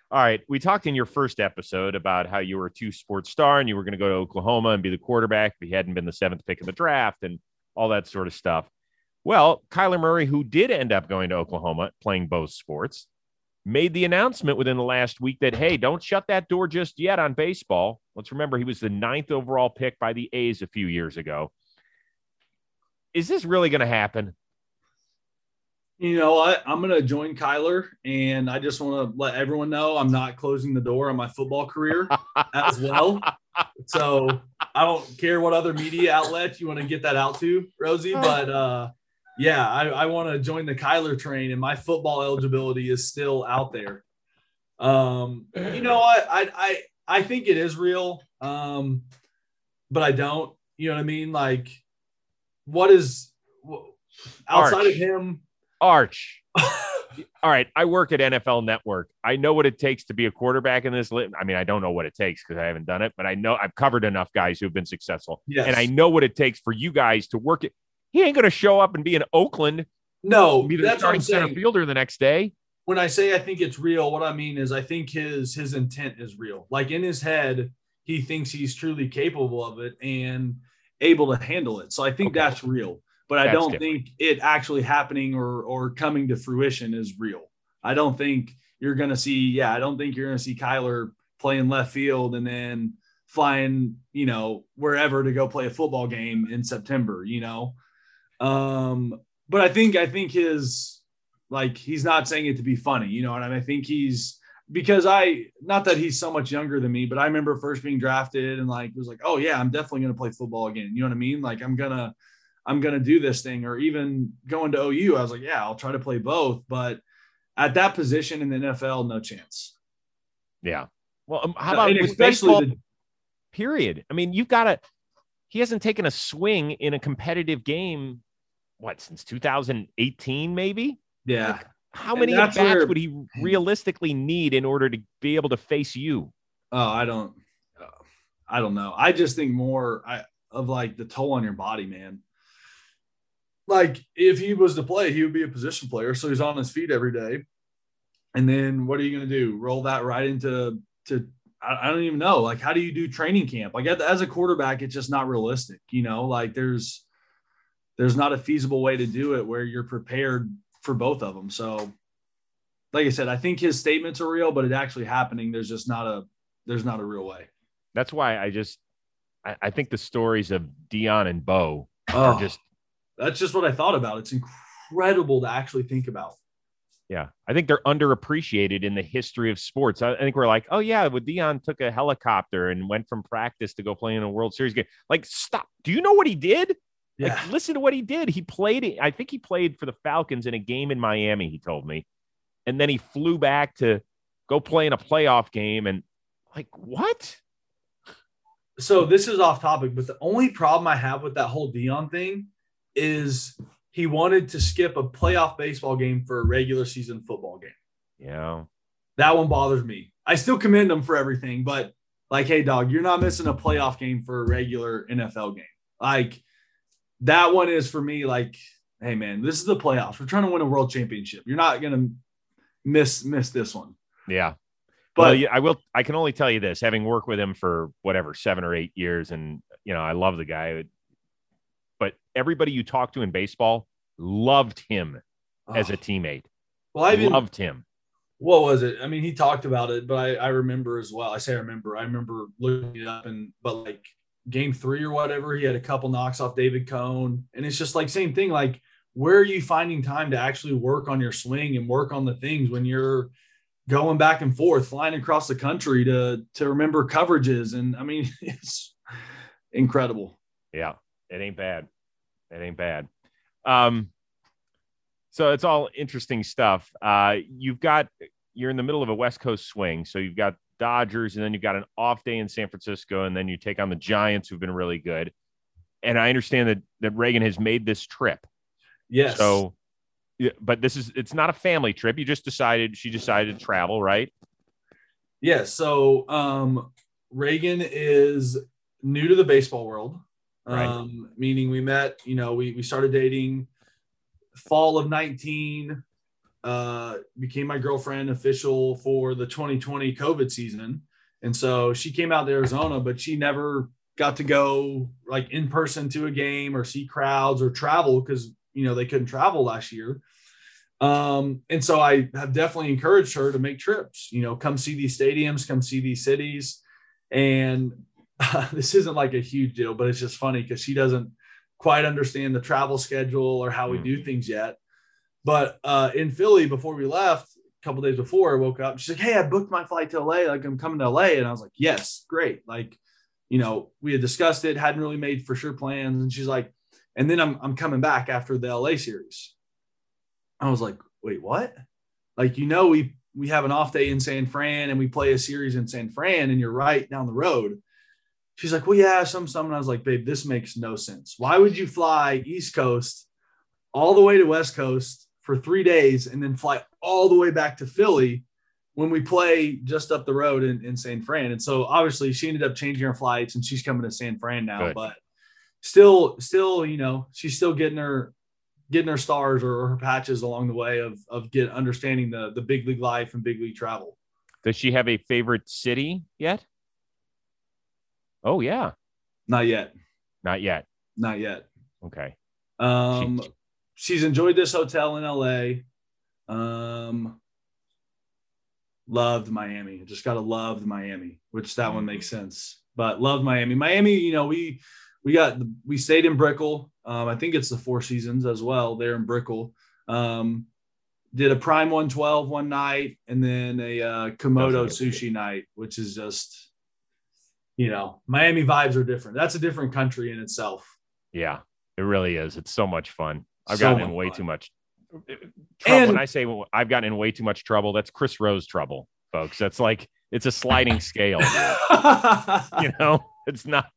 All right. We talked in your first episode about how you were a two sports star and you were going to go to Oklahoma and be the quarterback if he hadn't been the seventh pick of the draft and all that sort of stuff. Well, Kyler Murray, who did end up going to Oklahoma playing both sports, made the announcement within the last week that, hey, don't shut that door just yet on baseball. Let's remember he was the ninth overall pick by the A's a few years ago. Is this really going to happen? You know what? I'm going to join Kyler, and I just want to let everyone know I'm not closing the door on my football career as well. So I don't care what other media outlet you want to get that out to, Rosie, but uh, yeah, I, I want to join the Kyler train, and my football eligibility is still out there. Um, you know what? I I I think it is real, um, but I don't. You know what I mean? Like, what is outside Arch. of him? Arch. All right. I work at NFL Network. I know what it takes to be a quarterback in this. Li- I mean, I don't know what it takes because I haven't done it, but I know I've covered enough guys who've been successful. Yes. And I know what it takes for you guys to work it. He ain't going to show up and be in Oakland, no, be the that's starting center fielder the next day. when I say I think it's real, what I mean is I think his his intent is real. Like in his head, he thinks he's truly capable of it and able to handle it. So I think Okay. that's real. But I don't different. think it actually happening or or coming to fruition is real. I don't think you're gonna see, yeah, I don't think you're gonna see Kyler playing left field and then flying, you know, wherever to go play a football game in September, you know. Um, but I think I think his like he's not saying it to be funny, you know, and I think he's because I not that he's so much younger than me, but I remember first being drafted and like was like, oh yeah, I'm definitely gonna play football again. You know what I mean? Like I'm gonna I'm gonna do this thing, or even going to OU, I was like, yeah, I'll try to play both, but at that position in the NFL, no chance. Yeah. Well, um, how about especially baseball, the, period? I mean, you've got to, he hasn't taken a swing in a competitive game, what, since 2018, maybe? yeah. How many at bats where- would he realistically need in order to be able to face you? Oh, I don't, uh, I don't know. I just think more I, of like the toll on your body, man. Like if he was to play, he would be a position player, so he's on his feet every day. And then what are you going to do? Roll that right into to I, don't even know. Like how do you do training camp? Like as a quarterback, it's just not realistic. You know, like there's there's not a feasible way to do it where you're prepared for both of them. So, like I said, I think his statements are real, but it actually happening. There's just not a there's not a real way. That's why I just, I, I think the stories of Deion and Bo Oh, are just, that's just what I thought about. It's incredible to actually think about. yeah, I think they're underappreciated in the history of sports. I, I think we're like, oh yeah, well, Deion took a helicopter and went from practice to go play in a World Series game. Like, stop. Do you know what he did? Yeah. Like, listen to what he did. He played, I think he played for the Falcons in a game in Miami, he told me. And then he flew back to go play in a playoff game. And like, what? so this is off topic, but the only problem I have with that whole Deion thing is he wanted to skip a playoff baseball game for a regular season football game. Yeah. That one bothers me. I still commend him for everything, but like, hey, dog, you're not missing a playoff game for a regular NFL game. Like, that one is for me, like, hey, man, this is the playoffs. We're trying to win a world championship. You're not going to miss miss this one. Yeah. But well, I will. I can only tell you this, having worked with him for whatever seven or eight years, and you know, I love the guy. But everybody you talk to in baseball loved him as a Oh, teammate. well, I loved him. what was it? I mean, he talked about it, but I, I remember as well. I say I remember. I remember looking it up, and but like game three or whatever, he had a couple knocks off David Cone, and it's just like same thing. Like, where are you finding time to actually work on your swing and work on the things when you're going back and forth, flying across the country to to remember coverages? And I mean, it's incredible. Yeah, it ain't bad. It ain't bad. Um, so it's all interesting stuff. Uh, you've got you're in the middle of a West Coast swing, so you've got Dodgers, and then you've got an off day in San Francisco, and then you take on the Giants, who've been really good. And I understand that that Reagan has made this trip. Yes. So, but this is it's not a family trip. You just decided she decided to travel, right? Yeah. So um, Reagan is new to the baseball world, Right. um, meaning we met, you know, we, we started dating fall of 19. Uh, became my girlfriend official for the 2020 COVID season. And so she came out to Arizona, but she never got to go like in person to a game or see crowds or travel because you know they couldn't travel last year. Um, and so I have definitely encouraged her to make trips, you know, come see these stadiums, come see these cities. And uh, this isn't like a huge deal, but it's just funny because she doesn't quite understand the travel schedule or how we do things yet. But uh, in Philly, before we left, a couple days before, I woke up. She's like, "Hey, I booked my flight to LA. Like, I'm coming to LA." And I was like, "Yes, great." Like, you know, we had discussed it, hadn't really made for sure plans. And she's like, "And then I'm I'm coming back after the LA series." I was like, "Wait, what?" Like, you know, we we have an off day in San Fran and we play a series in San Fran, and you're right down the road. She's like, well, yeah, some, some. And I was like, babe, this makes no sense. Why would you fly East Coast all the way to West Coast for three days and then fly all the way back to Philly when we play just up the road in, in San Fran? And so obviously she ended up changing her flights and she's coming to San Fran now, Good. but still, still, you know, she's still getting her, getting her stars or her patches along the way of, of get understanding the, the big league life and big league travel. Does she have a favorite city yet? Oh yeah. Not yet. Not yet. Not yet. Okay. Um, she, she's enjoyed this hotel in LA. Um, loved Miami. Just gotta love Miami, which that one makes sense. But loved Miami. Miami, you know, we we got we stayed in Brickell. Um, I think it's the Four Seasons as well. There in Brickell. Um, did a Prime 112 one night, and then a uh, Komodo sushi night, which is just you know, Miami vibes are different. That's a different country in itself. Yeah, it really is. It's so much fun. I've so gotten in way fun. too much trouble. And, when I say I've gotten in way too much trouble, that's Chris Rose trouble, folks. That's like it's a sliding scale. you know, it's not.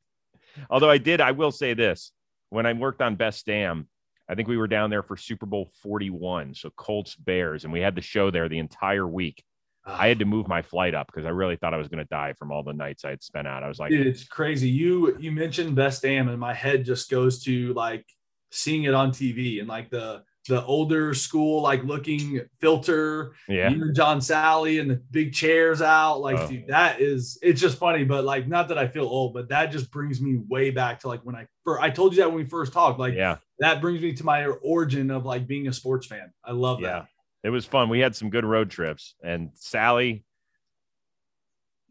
Although I did, I will say this: when I worked on Best Damn, I think we were down there for Super Bowl 41, so Colts Bears, and we had the show there the entire week. I had to move my flight up because I really thought I was going to die from all the nights I had spent out. I was like, Dude, it's crazy. You you mentioned Best Damn, and my head just goes to like seeing it on TV and like the the older school like looking filter. Yeah, John Salley and the big chairs out. Like, oh. dude, that is it's just funny, but like not that I feel old, but that just brings me way back to like when I first I told you that when we first talked. Like, yeah, that brings me to my origin of like being a sports fan. I love yeah. that it was fun. We had some good road trips, and Salley.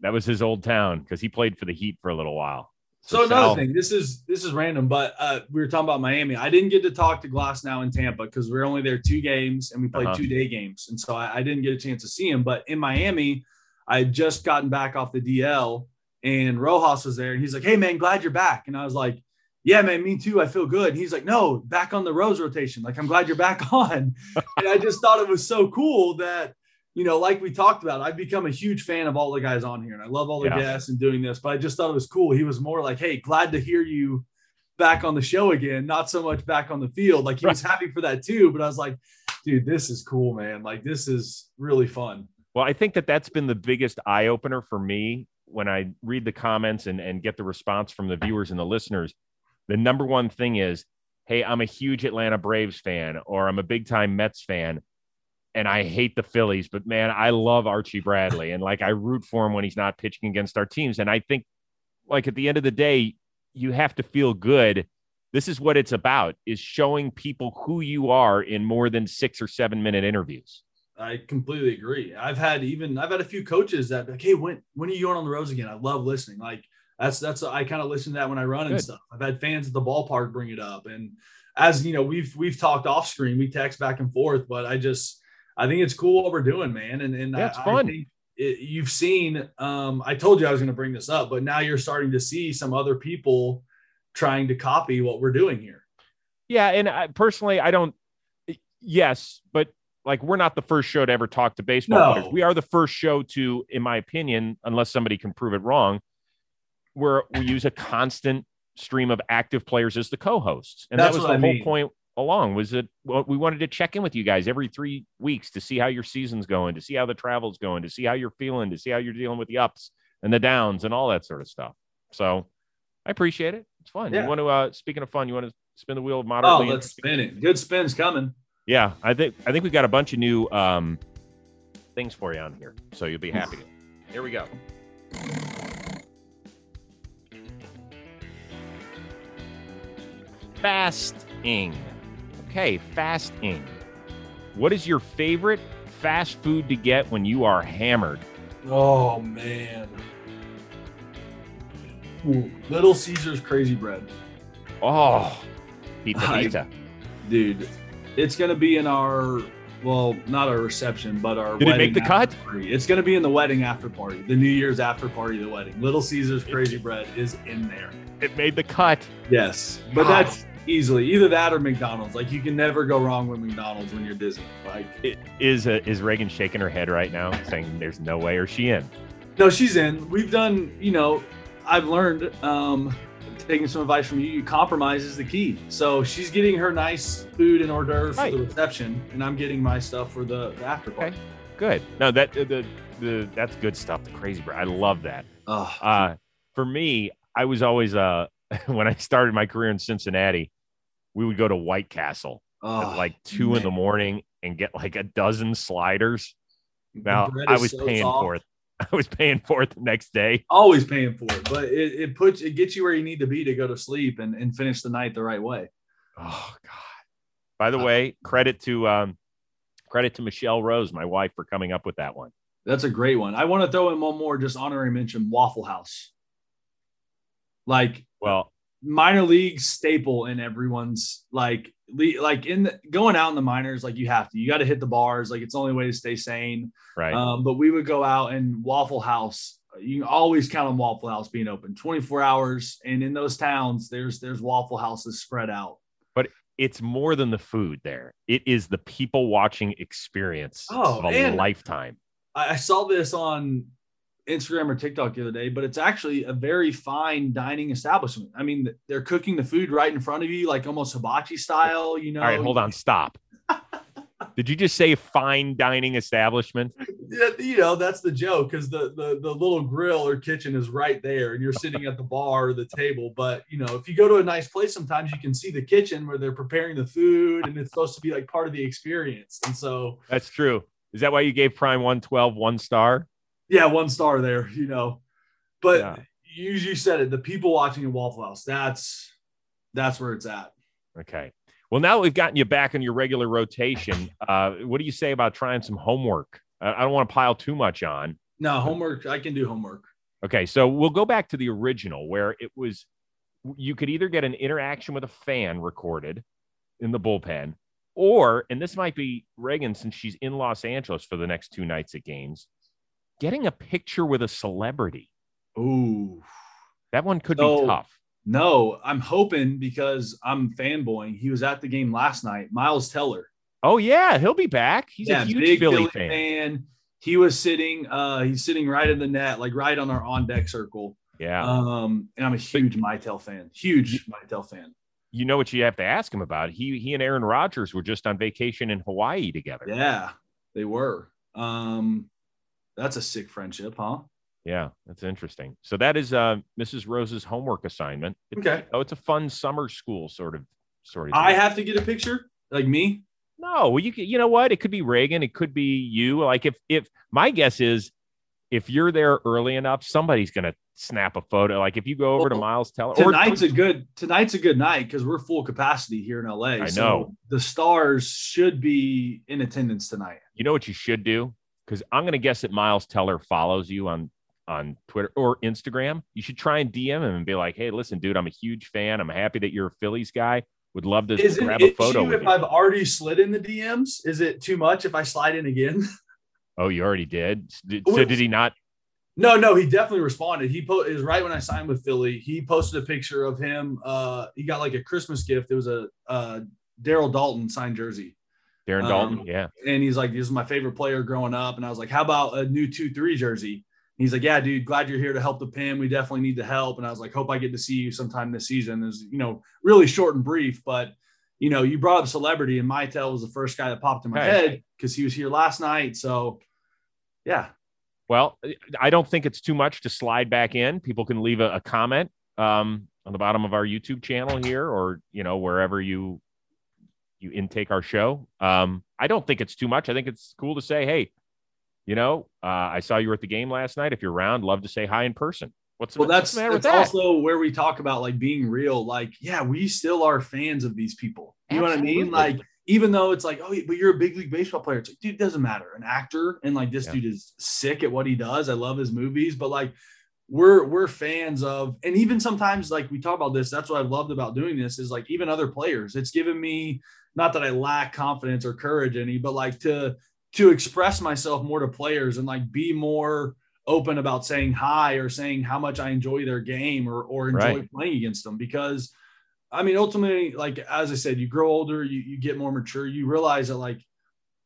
that was his old town because he played for the Heat for a little while. So, another Sal, thing, this is this is random, but uh, we were talking about Miami. I didn't get to talk to Glasnow in Tampa because we are only there two games and we played uh-huh. two day games, and so I, I, didn't get a chance to see him. But in Miami, I had just gotten back off the DL, and Rojas was there, and he's like, "Hey man, glad you're back," and I was like, yeah, man, me too. I feel good. And he's like, no, back on the Rose rotation. Like, I'm glad you're back on. and I just thought it was so cool that, you know, like we talked about, I've become a huge fan of all the guys on here and I love all the yeah. guests and doing this, but I just thought it was cool. He was more like, hey, glad to hear you back on the show again, not so much back on the field. Like, he right. was happy for that too. But I was like, dude, this is cool, man. Like, this is really fun. Well, I think that that's been the biggest eye opener for me when I read the comments and, and get the response from the viewers and the listeners the number one thing is, hey, I'm a huge Atlanta Braves fan or I'm a big time Mets fan and I hate the Phillies, but man, I love Archie Bradley and like I root for him when he's not pitching against our teams. And I think like at the end of the day, you have to feel good. This is what it's about is showing people who you are in more than six or seven minute interviews. I completely agree. I've had even I've had a few coaches that like, hey, when when are you going on the roads again? I love listening. Like that's that's I kind of listen to that when I run Good. and stuff. I've had fans at the ballpark bring it up, and as you know, we've we've talked off screen, we text back and forth, but I just I think it's cool what we're doing, man, and and yeah, it's I, fun. I it, you've seen. Um, I told you I was going to bring this up, but now you're starting to see some other people trying to copy what we're doing here. Yeah, and I, personally, I don't. Yes, but like we're not the first show to ever talk to baseball no. players. We are the first show to, in my opinion, unless somebody can prove it wrong, where we use a constant stream of active players as the co-hosts, and That's that was the I whole mean. point along. Was that well, we wanted to check in with you guys every three weeks to see how your season's going, to see how the travel's going, to see how you're feeling, to see how you're dealing with the ups and the downs and all that sort of stuff. So I appreciate it. It's fun. Yeah. You want to uh speaking of fun, you want to spin the wheel of moderately? Oh, let's spin it. Good spins coming. Yeah, I think I think we got a bunch of new um, things for you on here, so you'll be happy. Here we go. Fasting. Okay, fasting. What is your favorite fast food to get when you are hammered? Oh man. Ooh, Little Caesars crazy bread. Oh, pizza, I- pizza. Dude, it's gonna be in our well, not our reception, but our Did it make the cut? party. It's gonna be in the wedding after party, the New Year's after party, the wedding. Little Caesars crazy bread is in there. It made the cut. Yes, but that's easily either that or McDonald's. Like you can never go wrong with McDonald's when you're Disney. Like I- Is uh, is Reagan shaking her head right now, saying there's no way, or she in? no, she's in. We've done. You know, I've learned. um Taking some advice from you, compromise is the key. So she's getting her nice food and hors d'oeuvres Right. for the reception, and I'm getting my stuff for the, the after party. Okay. Good. No, that uh, the the that's good stuff. The crazy bread. I love that. Ugh. Uh, for me, I was always uh when I started my career in Cincinnati, we would go to White Castle Ugh, at like two in the morning and get like a dozen sliders. Now I was so paying soft. for it. I was paying for it the next day. Always paying for it, but it, it puts it gets you where you need to be to go to sleep and, and finish the night the right way. Oh God. By the Uh, way, credit to um credit to Michelle Rose, my wife, for coming up with that one. That's a great one. I want to throw in one more, just honorary mention Waffle House. Like Well, minor league staple in everyone's like like in the, going out in the minors like you have to you got to hit the bars like it's the only way to stay sane right. um, but we would go out and waffle house you can always count on waffle house being open 24 hours and in those towns there's there's waffle houses spread out but it's more than the food there. It is the people watching experience Oh, of a lifetime. I, I saw this on instagram or tiktok the other day but it's actually a very fine dining establishment i mean they're cooking the food right in front of you like almost hibachi style you know All right, hold on, stop. Did you just say fine dining establishment? Yeah, you know that's the joke because the, the the little grill or kitchen is right there and you're sitting at the bar or the table but you know if you go to a nice place sometimes you can see the kitchen where they're preparing the food and it's supposed to be like part of the experience and so That's true. Is that why you gave Prime 112 one star? Yeah one star there you know but Yeah. you, you said it the people watching at waffle house that's that's where it's at Okay. Well, now that we've gotten you back on your regular rotation, uh, what do you say about trying some homework? I, I don't want to pile too much on. no homework i can do homework Okay, so we'll go back to the original where it was you could either get an interaction with a fan recorded in the bullpen, or, and this might be Reagan since she's in Los Angeles for the next two nights at games, getting a picture with a celebrity. Ooh. That one could So- be tough. no i'm hoping because i'm fanboying he was at the game last night miles teller Oh yeah, he'll be back. He's a huge big Philly, fan. He was sitting, uh, he's sitting right in the net, like right on our on deck circle. Yeah. Um, and I'm a huge Mytel fan, huge Mytel fan. you know what you have to ask him about. He he and Aaron Rodgers were just on vacation in Hawaii together. Yeah, they were. Um, that's a sick friendship, huh? Yeah, that's interesting. So that is uh, Mrs. Rose's homework assignment. It's, Okay. Oh, it's a fun summer school sort of sort of. I have to get a picture, like me. no. Well, you you know what? It could be Reagan. It could be you. Like if if my guess is if you're there early enough, somebody's gonna snap a photo. Like if you go over to Well, Miles Teller, Tonight's a good tonight's a good night because we're full capacity here in LA. I So know. the stars should be in attendance tonight. you know what you should do? Because I'm gonna guess that Miles Teller follows you on on Twitter or Instagram. You should try and DM him and be like, "Hey, listen, dude, I'm a huge fan. I'm happy that you're a Phillies guy. Would love to Is it grab a photo if you." I've already slid in the DMs? Is it too much if I slide in again? Oh, you already did. So did he not? No, no, he definitely responded. He po- is right when I signed with Philly. He posted a picture of him. Uh, he got like a Christmas gift. It was a uh, Daryl Daulton signed jersey, Darren Um, Daulton? Yeah. and he's like, "This is my favorite player growing up." And I was like, "How about a new two three jersey?" And he's like, "Yeah, dude, glad you're here to help the pin. We definitely need the help." And I was like, "Hope I get to see you sometime this season." It was you know really short and brief, but you know you brought up celebrity, and Mytel was the first guy that popped in my Okay. head because he was here last night. So yeah, Well, I don't think it's too much to slide back in. People can leave a, a comment um, on the bottom of our YouTube channel here, or you know wherever you you intake our show. Um, I don't think it's too much. I think it's cool to say, hey, you know, uh, I saw you were at the game last night. If you're around, love to say hi in person. What's well, what's that's that's that? also where we talk about like being real. Like, yeah, we still are fans of these people. You Absolutely. know what I mean? Like, even though it's like, oh, but you're a big league baseball player. It's like, dude, it doesn't matter. An actor, and like this Yeah. dude is sick at what he does. I love his movies, but like, we're we're fans of, and even sometimes like we talk about this. That's what I've loved about doing this is like even other players. It's given me not that I lack confidence or courage any, but like to to express myself more to players and like be more open about saying hi or saying how much I enjoy their game or or enjoy Right. playing against them. Because I mean ultimately like as I said you grow older you you get more mature you realize that like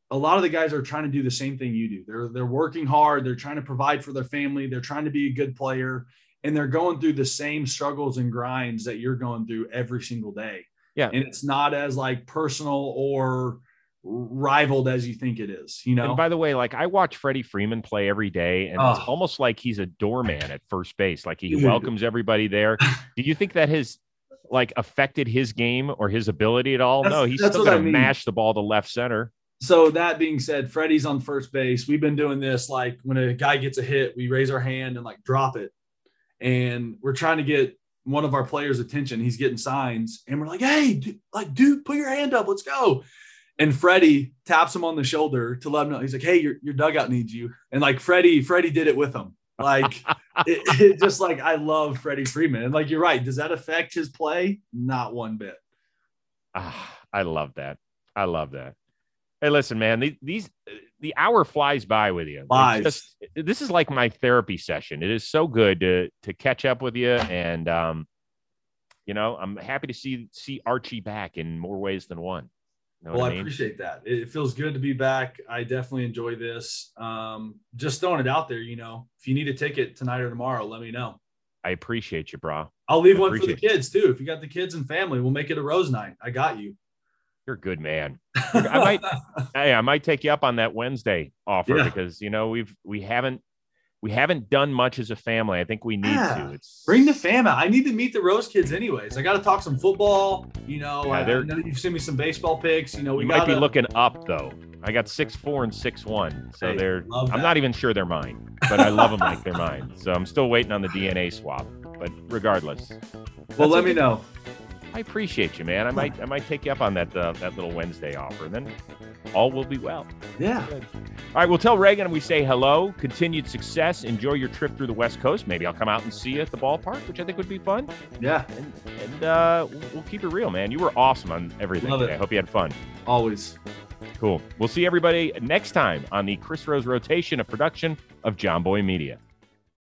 a lot of the guys are trying to do the same thing you do. They're they're working hard they're trying to provide for their family they're trying to be a good player and they're going through the same struggles and grinds that you're going through every single day Yeah. and it's not as like personal or rivaled as you think it is you know And by the way, like I watch Freddie Freeman play every day, and it's almost like he's a doorman at first base. Like he Dude. welcomes everybody there. Do you think that has like affected his game or his ability at all? That's- no, he's still going to mean. mash the ball to left center. So that being said, Freddie's on first base. We've been doing this like when a guy gets a hit, we raise our hand and like drop it. And we're trying to get one of our players' attention. He's getting signs, and we're like, "Hey, dude, like, dude, put your hand up. Let's go." And Freddie taps him on the shoulder to let him know. He's like, "Hey, your, your dugout needs you." And like Freddie, Freddie did it with him. Like, it, it just like I love Freddie Freeman. And like you're right. Does that affect his play? Not one bit. Ah, I love that. I love that. Hey, listen, man. These, these the hour flies by with you. Flies. just- this is like my therapy session. It is so good to to catch up with you, and um, you know, I'm happy to see see Archie back in more ways than one. You know well, I, I appreciate that. It, it feels good to be back. I definitely enjoy this. Um, just throwing it out there, you know, if you need a ticket tonight or tomorrow, let me know. I appreciate you, bro. I'll leave I one for the kids too. If you got the kids and family, we'll make it a rose night. I got you. You're a good man. I might, hey, I might take you up on that Wednesday offer Yeah. because you know we've we haven't we haven't done much as a family. I think we need Yeah. to. It's Bring the fam out. I need to meet the Rose kids, anyways. I got to talk some football. You know, Yeah, I, know you've sent me some baseball picks. You know, we we might be looking up though. I got six four and six one, so Hey, they're. I'm not even sure they're mine, but I love them like they're mine. So I'm still waiting on the DNA swap. But regardless, Well, let me know. I appreciate you, man. I might I might take you up on that uh, that little Wednesday offer, and then all will be well. Yeah. All right, we'll tell Reagan we say hello, continued success, enjoy your trip through the West Coast. Maybe I'll come out and see you at the ballpark, which I think would be fun. Yeah. And, and uh, we'll- we'll keep it real, man. You were awesome on everything. Love it. I hope you had fun. Always. Cool. We'll see everybody next time on the Chris Rose rotation, a production of Jomboy Media.